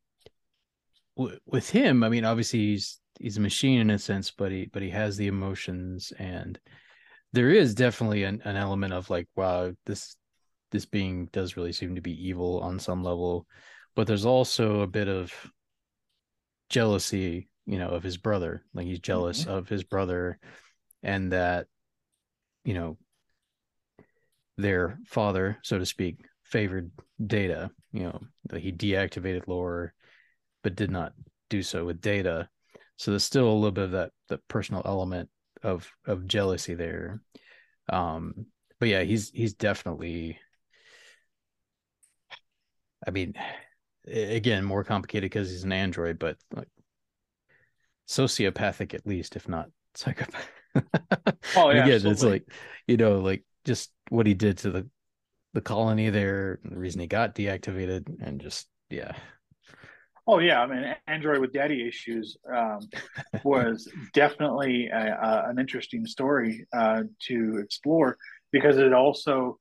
w- with him, I mean, obviously he's he's a machine in a sense, but he but he has the emotions. And there is definitely an, an element of like, wow, this this being does really seem to be evil on some level. But there's also a bit of jealousy you know of his brother. Like he's jealous mm-hmm. of his brother and that you know their father so to speak favored data you know that he deactivated lore but did not do so with data. So there's still a little bit of that that personal element of of jealousy there. Um but yeah he's he's definitely i mean again more complicated because he's an android but like sociopathic at least if not psychopath. Oh, yeah, again it's like you know like just what he did to the the colony there the reason he got deactivated and just yeah Oh yeah, I mean, Android with daddy issues um, was definitely a, a, an interesting story uh, to explore because it also,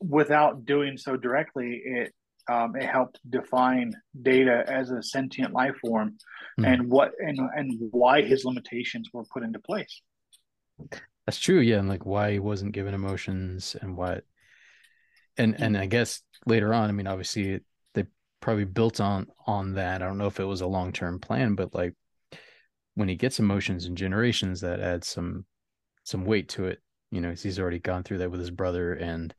without doing so directly, it um, it helped define data as a sentient life form Hmm. and what and and why his limitations were put into place. That's true, yeah, and like why he wasn't given emotions and what, and and I guess later on, I mean, obviously they probably built on on that. I don't know if it was a long term plan, but like when he gets emotions and generations, that adds some some weight to it. You know, he's already gone through that with his brother, and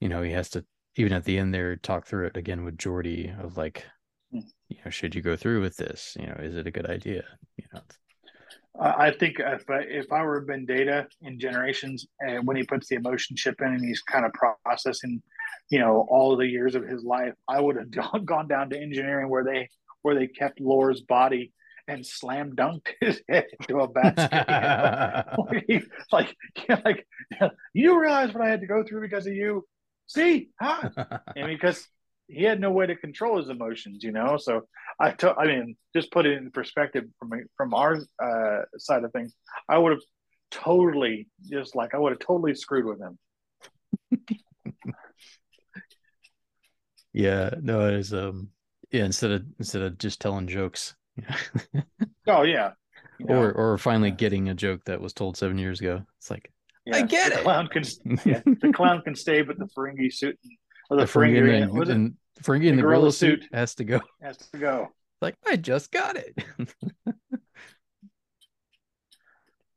you know he has to even at the end there talk through it again with Geordi of like, Hmm. you know, should you go through with this? You know, is it a good idea? You know, I I think if I, if I were Ben Data in Generations, and when he puts the emotion chip in and he's kind of processing, you know, all the years of his life, I would have gone down to engineering where they where they kept Lore's body and slam dunked his head into a basket. like, like, like, you realize what I had to go through because of you. See, huh? and because he had no way to control his emotions, you know. So I, to, I mean, just put it in perspective from from our uh, side of things, I would have totally just like I would have totally screwed with him. yeah, no, it is um yeah, instead of instead of just telling jokes. Oh yeah, you know, or or finally Yeah. getting a joke that was told seven years ago. It's like yeah, I get the it. Clown can, yeah, the clown can stay, but the Ferengi suit or the, the Ferengi and, and Ferengi in The the gorilla gorilla suit suit. has to go. has to go. Like I just got it.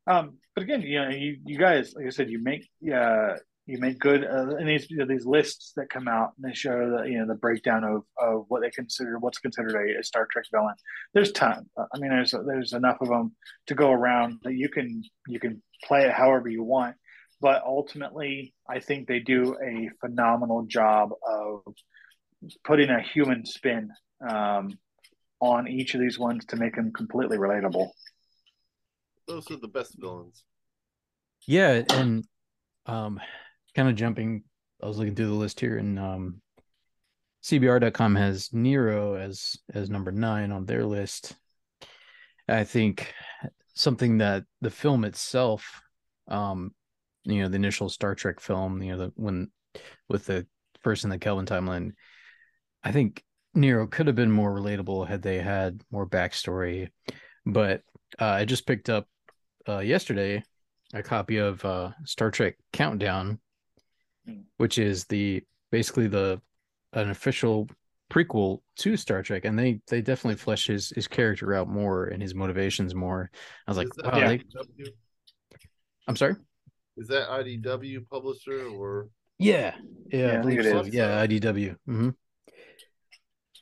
Um, but again, you know, you, you guys, like I said, you make uh, you make good uh, and these you know, these lists that come out and they show the you know the breakdown of, of what they consider what's considered a, a Star Trek villain. There's time. I mean, there's there's enough of them to go around that you can you can play it however you want. But ultimately, I think they do a phenomenal job of putting a human spin um, on each of these ones to make them completely relatable. Those are the best villains. yeah, and um kind of jumping I was looking through the list here and um CBR.com has Nero as as number nine on their list. I think something that the film itself, um, you know, the initial Star Trek film, you know, the when with the first in the Kelvin timeline, I think Nero could have been more relatable had they had more backstory. But uh, I just picked up uh, yesterday a copy of uh, Star Trek Countdown, Hmm. which is the basically the an official prequel to Star Trek, and they they definitely flesh his his character out more and his motivations more. I was like, is, that wow, Yeah. they, I'm sorry. Is that IDW publisher or Yeah, yeah, Yeah, I I believe so. is. Yeah, IDW. hmm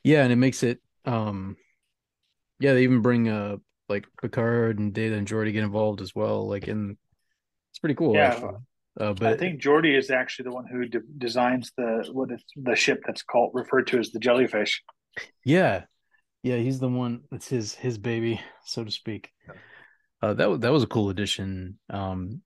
Yeah, and it makes it. um Yeah, they even bring uh like Picard and Data and Geordi get involved as well. Like, in it's pretty cool. Yeah. actually. Uh, but I think Geordi is actually the one who de- designs the what is the ship that's called referred to as the jellyfish. Yeah, yeah, he's the one. That's his his baby, so to speak. Uh, that was that was a cool addition. Um, but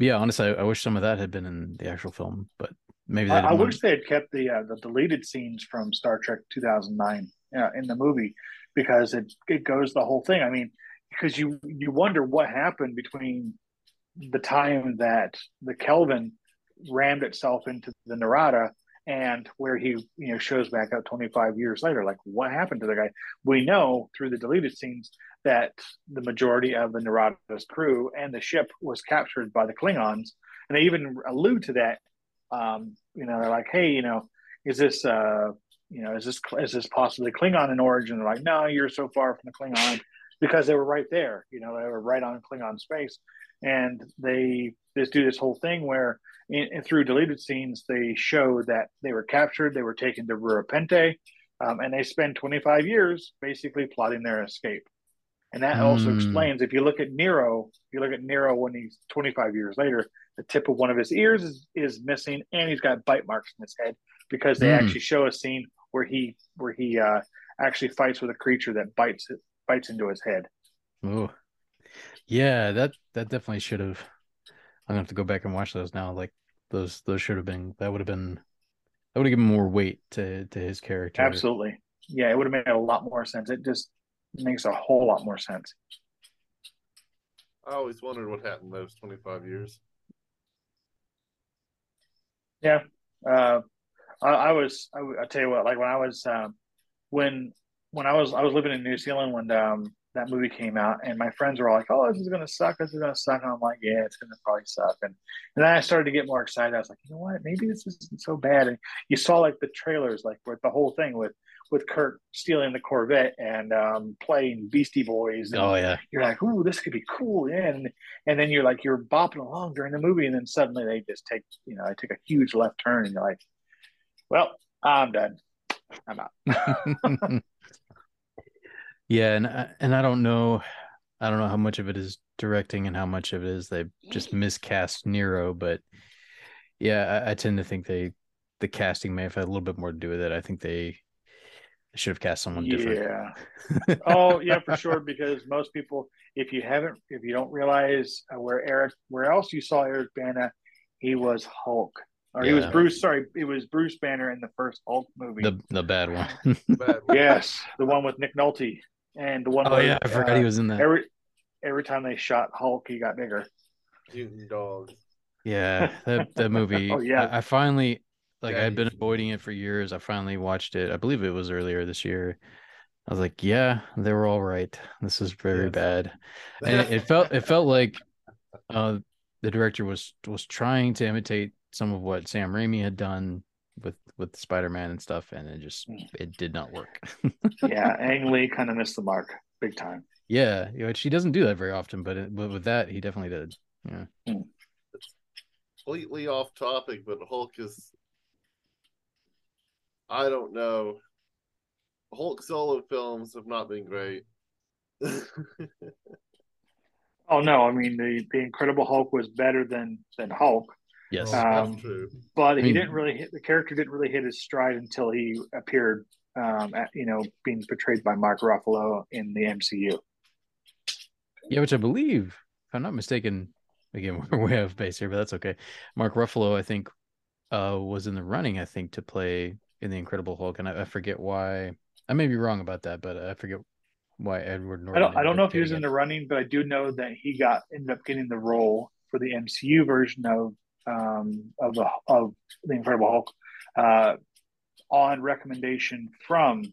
yeah, honestly, I, I wish some of that had been in the actual film, but maybe they I, I wish they had kept the uh, the deleted scenes from Star Trek 2009 uh, in the movie because it it goes the whole thing. I mean, because you you wonder what happened between the time that the Kelvin rammed itself into the Narada and where he you know shows back up 25 years later. Like what happened to the guy? We know through the deleted scenes that the majority of the narada's crew and the ship was captured by the klingons. And they even allude to that um, you know they're like hey you know is this uh you know is this is this possibly klingon in origin? They're like no you're so far from the klingon because they were right there you know they were right on klingon space. And they just do this whole thing where in, in- through deleted scenes they show that they were captured they were taken to Rura Penthe, um, and they spend 25 years basically plotting their escape and that also Mm. explains if you look at nero if you look at nero when he's 25 years later the tip of one of his ears is, is missing and he's got bite marks in his head because they Mm. actually show a scene where he where he uh, actually fights with a creature that bites bites into his head Oh, yeah, that that definitely should have. I'm gonna have to go back and watch those now. Like those those should have been that would have been that would have given more weight to to his character. absolutely yeah, it would have made a lot more sense. It just makes a whole lot more sense. I always wondered what happened those 25 years. Yeah. Uh, I, I was, I, I tell you what, like when I was, um, when, when I was, I was living in New Zealand when, um, that movie came out and my friends were all like, Oh, this is going to suck. This is going to suck. And I'm like, yeah, it's going to probably suck. And, and then I started to get more excited. I was like, you know what? Maybe this isn't so bad. And you saw like the trailers, like with the whole thing with, with Kirk stealing the Corvette and um, playing Beastie Boys. oh yeah, you're like, "Ooh, this could be cool!" Yeah, and and then you're like, you're bopping along during the movie, and then suddenly they just take, you know, they take a huge left turn, and you're like, "Well, I'm done. I'm out." yeah, and I, and I don't know, I don't know how much of it is directing and how much of it is they just miscast Nero, but yeah, I, I tend to think they the casting may have had a little bit more to do with it. I think they I should have cast someone different. Yeah. oh, yeah, for sure. Because most people, if you haven't, if you don't realize uh, where Eric, where else you saw Eric Bana, he was Hulk, or yeah. he was Bruce. Sorry, it was Bruce Banner in the first Hulk movie, the the bad one. bad one. yes, the one with Nick Nolte, and the one. Oh where, yeah, I forgot uh, he was in that. Every every time they shot Hulk, he got bigger. Mutant dogs. Yeah, that that movie. oh yeah, I, I finally like yeah, I'd been avoiding it for years. I finally watched it. I believe it was earlier this year. I was like, yeah, they were all right. This is very yes. bad. And it, it, felt it felt like uh the director was was trying to imitate some of what Sam Raimi had done with with Spider-Man and stuff and it just mm. it did not work. yeah, Ang Lee kind of missed the mark big time. Yeah, you know, she doesn't do that very often, but it, but with that he definitely did. Yeah. Mm. Completely off topic, but Hulk is I don't know. Hulk solo films have not been great. oh no, I mean the the Incredible Hulk was better than than Hulk. Yes, um, true. But he didn't really hit the character didn't really hit his stride until he appeared, um, at, you know, being portrayed by Mark Ruffalo in the MCU. Yeah, which I believe, if I'm not mistaken, again we're way off base here, but that's okay. Mark Ruffalo, I think, uh, was in the running, I think, to play in the Incredible Hulk, and I, I, forget why. I may be wrong about that, but I forget why Edward Norton. I don't. I don't know if he was in the running, but I do know that he got ended up getting the role for the MCU version of um, of the of the Incredible Hulk uh, on recommendation from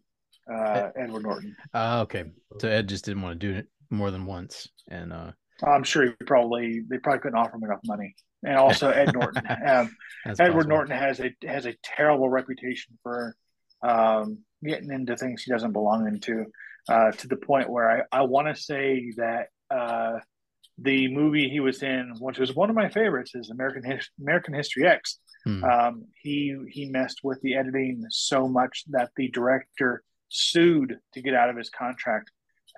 uh, Edward Norton. Uh, okay, so Ed just didn't want to do it more than once, and uh, I'm sure he probably they probably couldn't offer him enough money and also Ed Norton. Um, Edward possible. Norton has a has a terrible reputation for um, getting into things he doesn't belong into, uh, to the point where I, I want to say that uh, the movie he was in, which was one of my favorites, is American His- American History X. Hmm. Um, he he messed with the editing so much that the director sued to get out of his contract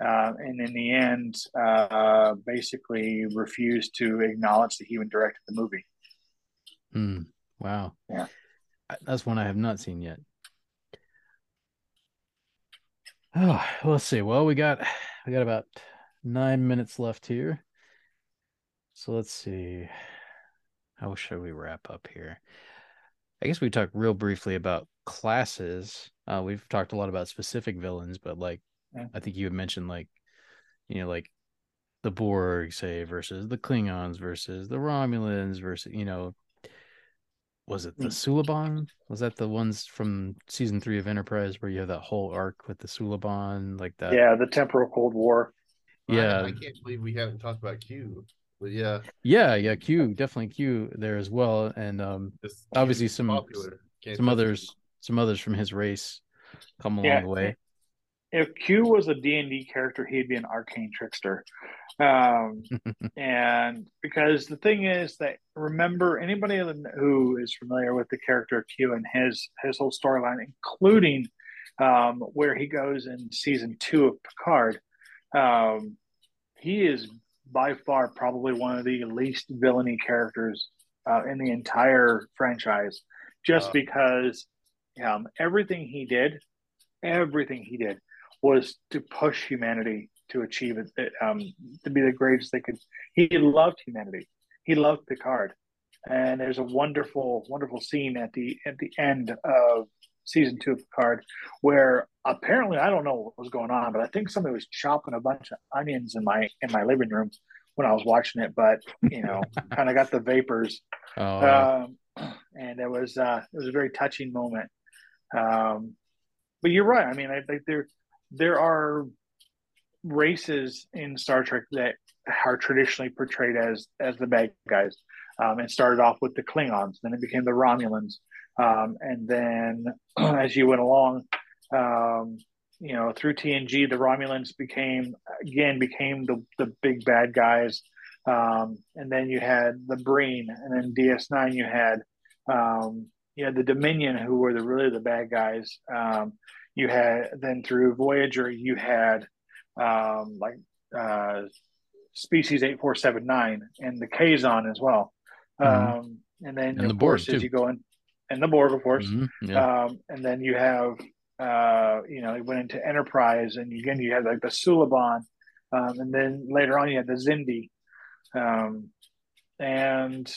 uh, and in the end, uh, basically refused to acknowledge that he even directed the movie. Mm, wow. Yeah. That's one I have not seen yet. Oh, let's see. Well, we got we got about nine minutes left here. So let's see. How should we wrap up here? I guess we talked real briefly about classes. Uh, we've talked a lot about specific villains, but like yeah. I think you had mentioned like, you know, like the Borg, say, versus the Klingons versus the Romulans versus, you know, was it the mm. Suliban? Was that the ones from season three of Enterprise where you have that whole arc with the Suliban, like that? Yeah, the temporal Cold War. Yeah, I, I can't believe we haven't talked about Q. But yeah, yeah, yeah, Q definitely Q there as well, and um, obviously some some others, some others from his race come along yeah. the way if Q was a D&D character, he'd be an arcane trickster. Um, and because the thing is that remember anybody who is familiar with the character Q and his his whole storyline, including um, where he goes in season two of Picard, um, he is by far probably one of the least villainy characters uh, in the entire franchise, just uh, because um, everything he did, everything he did was to push humanity to achieve it, um, to be the greatest they could. He loved humanity. He loved Picard, and there's a wonderful, wonderful scene at the at the end of season two of Picard, where apparently I don't know what was going on, but I think somebody was chopping a bunch of onions in my in my living room when I was watching it. But you know, kind of got the vapors, Oh, um, and it was uh, it was a very touching moment. Um, but you're right. I mean, I think there there are races in Star Trek that are traditionally portrayed as as the bad guys. Um, it started off with the Klingons, then it became the Romulans, um, and then as you went along, um, you know, through TNG, the Romulans became again became the the big bad guys, um, and then you had the Breen, and then DS9 you had um, you had the Dominion, who were the really the bad guys. Um, you had then through Voyager, you had um, like uh, species 8479 and the Kazon as well. Mhm. Um, and then, And the Borg, too. you go in, and the Borg, of course. Mhm, yeah. Um, and then you have, uh, you know, it went into Enterprise, and again, you had like the Suliban. Um, and then later on, you had the Xindi. Um, and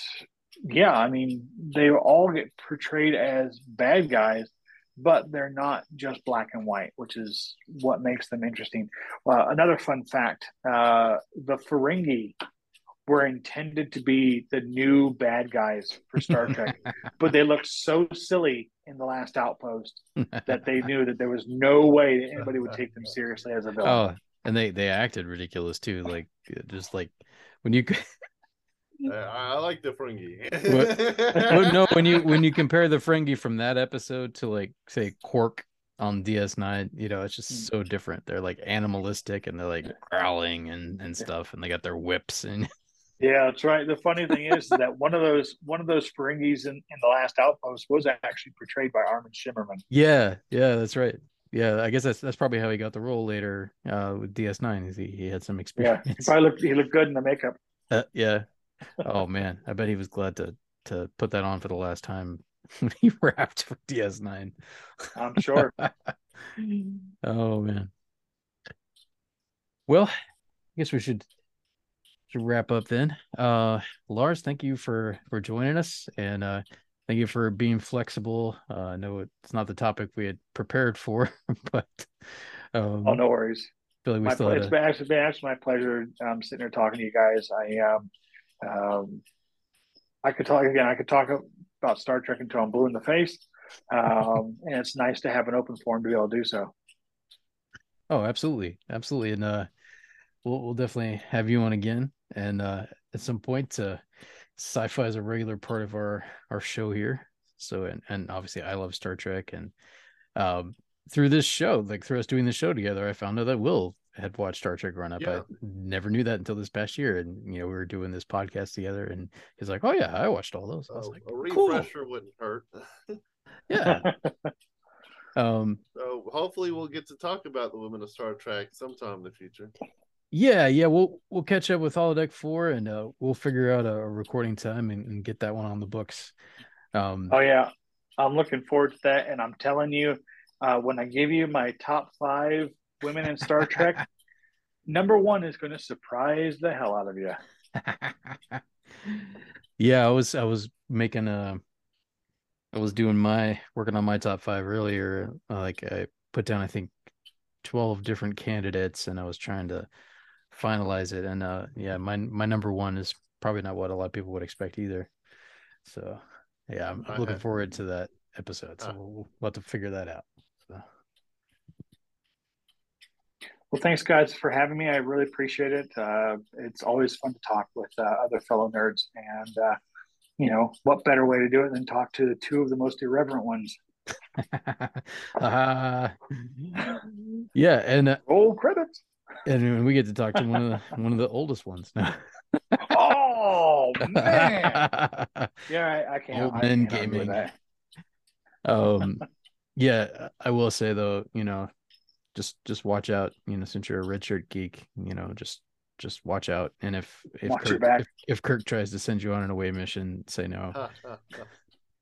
yeah, I mean, they all get portrayed as bad guys, but they're not just black and white, which is what makes them interesting. Uh, another fun fact uh, the Ferengi were intended to be the new bad guys for Star Trek, but they looked so silly in the last outpost that they knew that there was no way that anybody would take them seriously as a villain. oh, and they they acted ridiculous too. Like just like when you I I like the Ferengi. well, no when you when you compare the Ferengi from that episode to like say Quark on DS9, you know, it's just Hmm. so different. They're like animalistic and they're like growling and and stuff, and they got their whips and Yeah, that's right. The funny thing is that one of those one of those Ferengis in, in the last outpost was actually portrayed by Armin Shimerman. yeah, yeah, that's right. Yeah, I guess that's that's probably how he got the role later uh, with DS9. Is he he had some experience? Yeah, he probably looked he looked good in the makeup. Uh, yeah. Oh man, I bet he was glad to to put that on for the last time when he wrapped for DS9. I'm sure. oh man. Well, I guess we should should wrap up then. Uh Lars, thank you for for joining us and uh thank you for being flexible. Uh I know it's not the topic we had prepared for, but um oh, no worries. like My, still ple- had it's a, been actually been actually my pleasure um, sitting here talking to you guys. I um, um, I could talk again. I could talk about Star Trek until I'm blue in the face, um, and it's nice to have an open forum to be able to do so. Oh, absolutely. Absolutely. And uh we'll we'll definitely have you on again. And uh at some point uh sci-fi is a regular part of our our show here. So and and obviously I love Star Trek and um through this show, like through us doing the show together, I found out that Will had watched Star Trek Run Up. Yeah. I never knew that until this past year. And you know, we were doing this podcast together and he's like, Oh yeah, I watched all those. I was So like, a cool. refresher wouldn't hurt. Yeah. um so hopefully we'll get to talk about the women of Star Trek sometime in the future. Yeah, yeah, we'll we'll catch up with Holodeck Four, and uh, we'll figure out a, a recording time and, and get that one on the books. Um, Oh yeah, I'm looking forward to that, and I'm telling you, uh, when I give you my top five women in Star Trek, number one is going to surprise the hell out of you. yeah, I was I was making a, I was doing my working on my top five earlier. Like I put down, I think, twelve different candidates, and I was trying to finalize it. And uh, yeah, my my number one is probably not what a lot of people would expect either. So yeah, I'm, I'm looking forward to that episode. So Uh. we'll, we'll have to figure that out. So. Well, thanks guys for having me. I really appreciate it. Uh, it's always fun to talk with uh, other fellow nerds, and uh, you know what better way to do it than talk to two of the most irreverent ones. uh, yeah, and uh, Roll credits. and we get to talk to one of the one of the oldest ones now. Oh man, yeah, I, I can't. Old I men can't argue with gaming. um, yeah, I will say though, you know, just just watch out. You know, since you're a red shirt geek, you know, just just watch out. And if if Watch your Kirk, back. if, if Kirk tries to send you on an away mission, say no.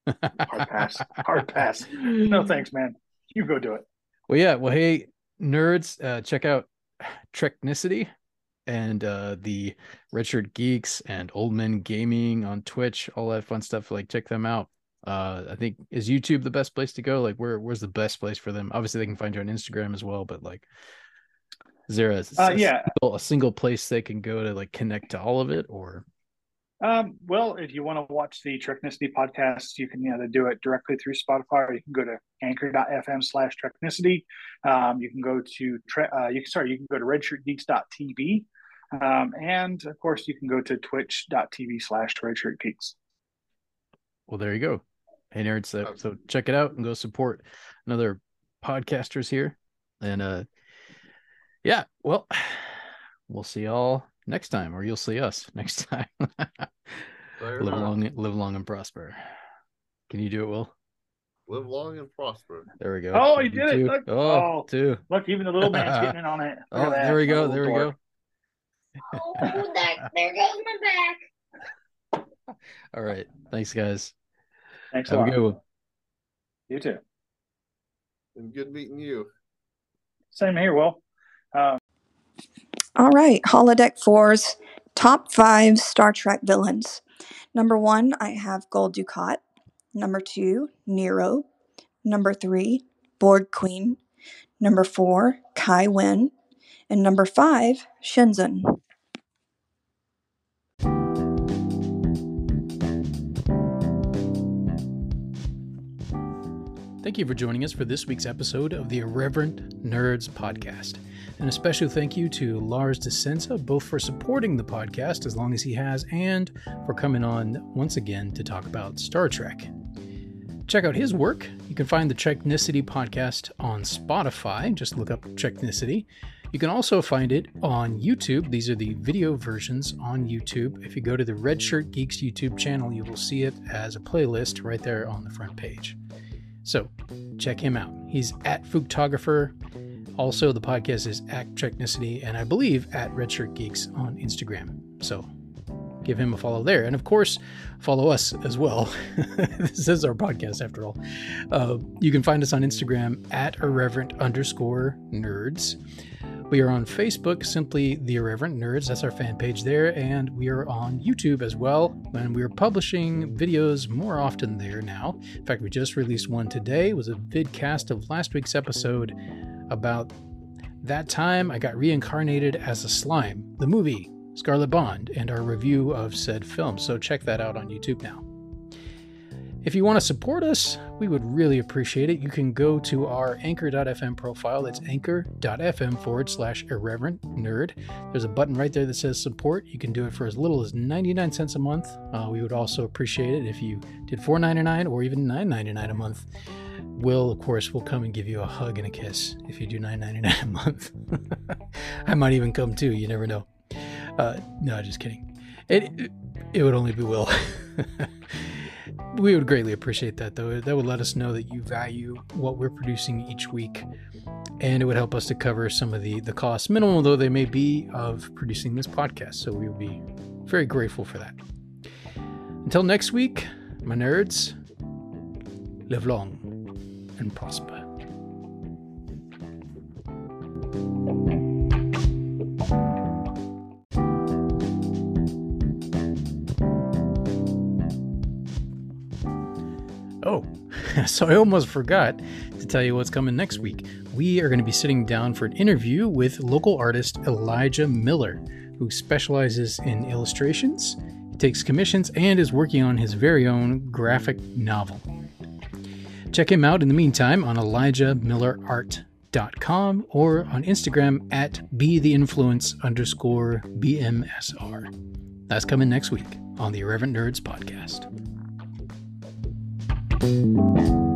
Hard pass. Hard pass. No thanks, man. You go do it. Well, yeah. Well, hey, nerds, uh, check out Treknicity and uh, the Redshirt Geeks and Old Men Gaming on Twitch, all that fun stuff. Like, check them out. Uh, I think is YouTube the best place to go? Like, where where's the best place for them? Obviously, they can find you on Instagram as well, but like, is there a, Uh, a yeah. single, a single place they can go to like connect to all of it, or Um, well, if you want to watch the Treknicity podcast, you can either do it directly through Spotify or you can go to anchor.fm slash Treknicity. Um, you can go to, tre- uh, you can, sorry, you can go to redshirtgeeks.tv. Um, and of course, you can go to twitch.tv slash redshirtgeeks. well, there you go. Hey nerds, so, so check it out and go support another podcasters here. And uh, yeah, well, we'll see y'all next time, or you'll see us next time. Live enough. long, live long and prosper. Can you do it, Will? Live long and prosper. There we go. Oh, you did it. Two. Look. Oh, Oh. Look, even the little man's getting in on it. Look Oh, there we go. There we dork. go. Oh, that, there goes my back. All right. Thanks, guys. Thanks a Have a lot. good one. You too. And good meeting you. Same here, Will. Uh, All right, Holodeck 4's top five Star Trek villains. Number one, I have Gul Dukat. Number two, Nero. Number three, Borg Queen. Number four, Kai Winn. And number five, Shinzon. Thank you for joining us for this week's episode of the Irreverent Nerds podcast. And a special thank you to Lars Di Senza, both for supporting the podcast as long as he has and for coming on once again to talk about Star Trek. Check out his work. You can find the Treknicity podcast on Spotify. Just look up Treknicity. You can also find it on YouTube. These are the video versions on YouTube. If you go to the Red Shirt Geeks YouTube channel, you will see it as a playlist right there on the front page. So check him out. He's at Photographer. Also, the podcast is at Treknicity, and I believe at Redshirt Geeks on Instagram. So give him a follow there. And of course, follow us as well. this is our podcast after all. Uh, you can find us on Instagram at irreverent underscore nerds. We are on Facebook, simply The Irreverent Nerds. That's our fan page there. And we are on YouTube as well. And we are publishing videos more often there now. In fact, we just released one today. It was a vidcast of last week's episode about that time I got reincarnated as a slime, the movie Scarlet Bond, and our review of said film. So check that out on YouTube now. If you want to support us, we would really appreciate it. You can go to our anchor.fm profile. That's anchor.fm forward slash irreverent nerd. There's a button right there that says support. You can do it for as little as 99 cents a month. Uh, we would also appreciate it if you did $4.99 or even $9.99 a month. Will, of course, will come and give you a hug and a kiss if you do $9.99 a month. I might even come too. You never know. Uh, no, just kidding. It, it, it would only be Will. we would greatly appreciate that though. That would let us know that you value what we're producing each week and it would help us to cover some of the the costs minimal though they may be of producing this podcast. So we would be very grateful for that. Until next week my nerds live long and prosper so I almost forgot to tell you what's coming next week. We are going to be sitting down for an interview with local artist Elijah Miller, who specializes in illustrations, takes commissions, and is working on his very own graphic novel. Check him out in the meantime on elijahmillerart.com or on Instagram at be the influence underscore BMSR. That's coming next week on the Irreverent Nerds podcast. Thank you.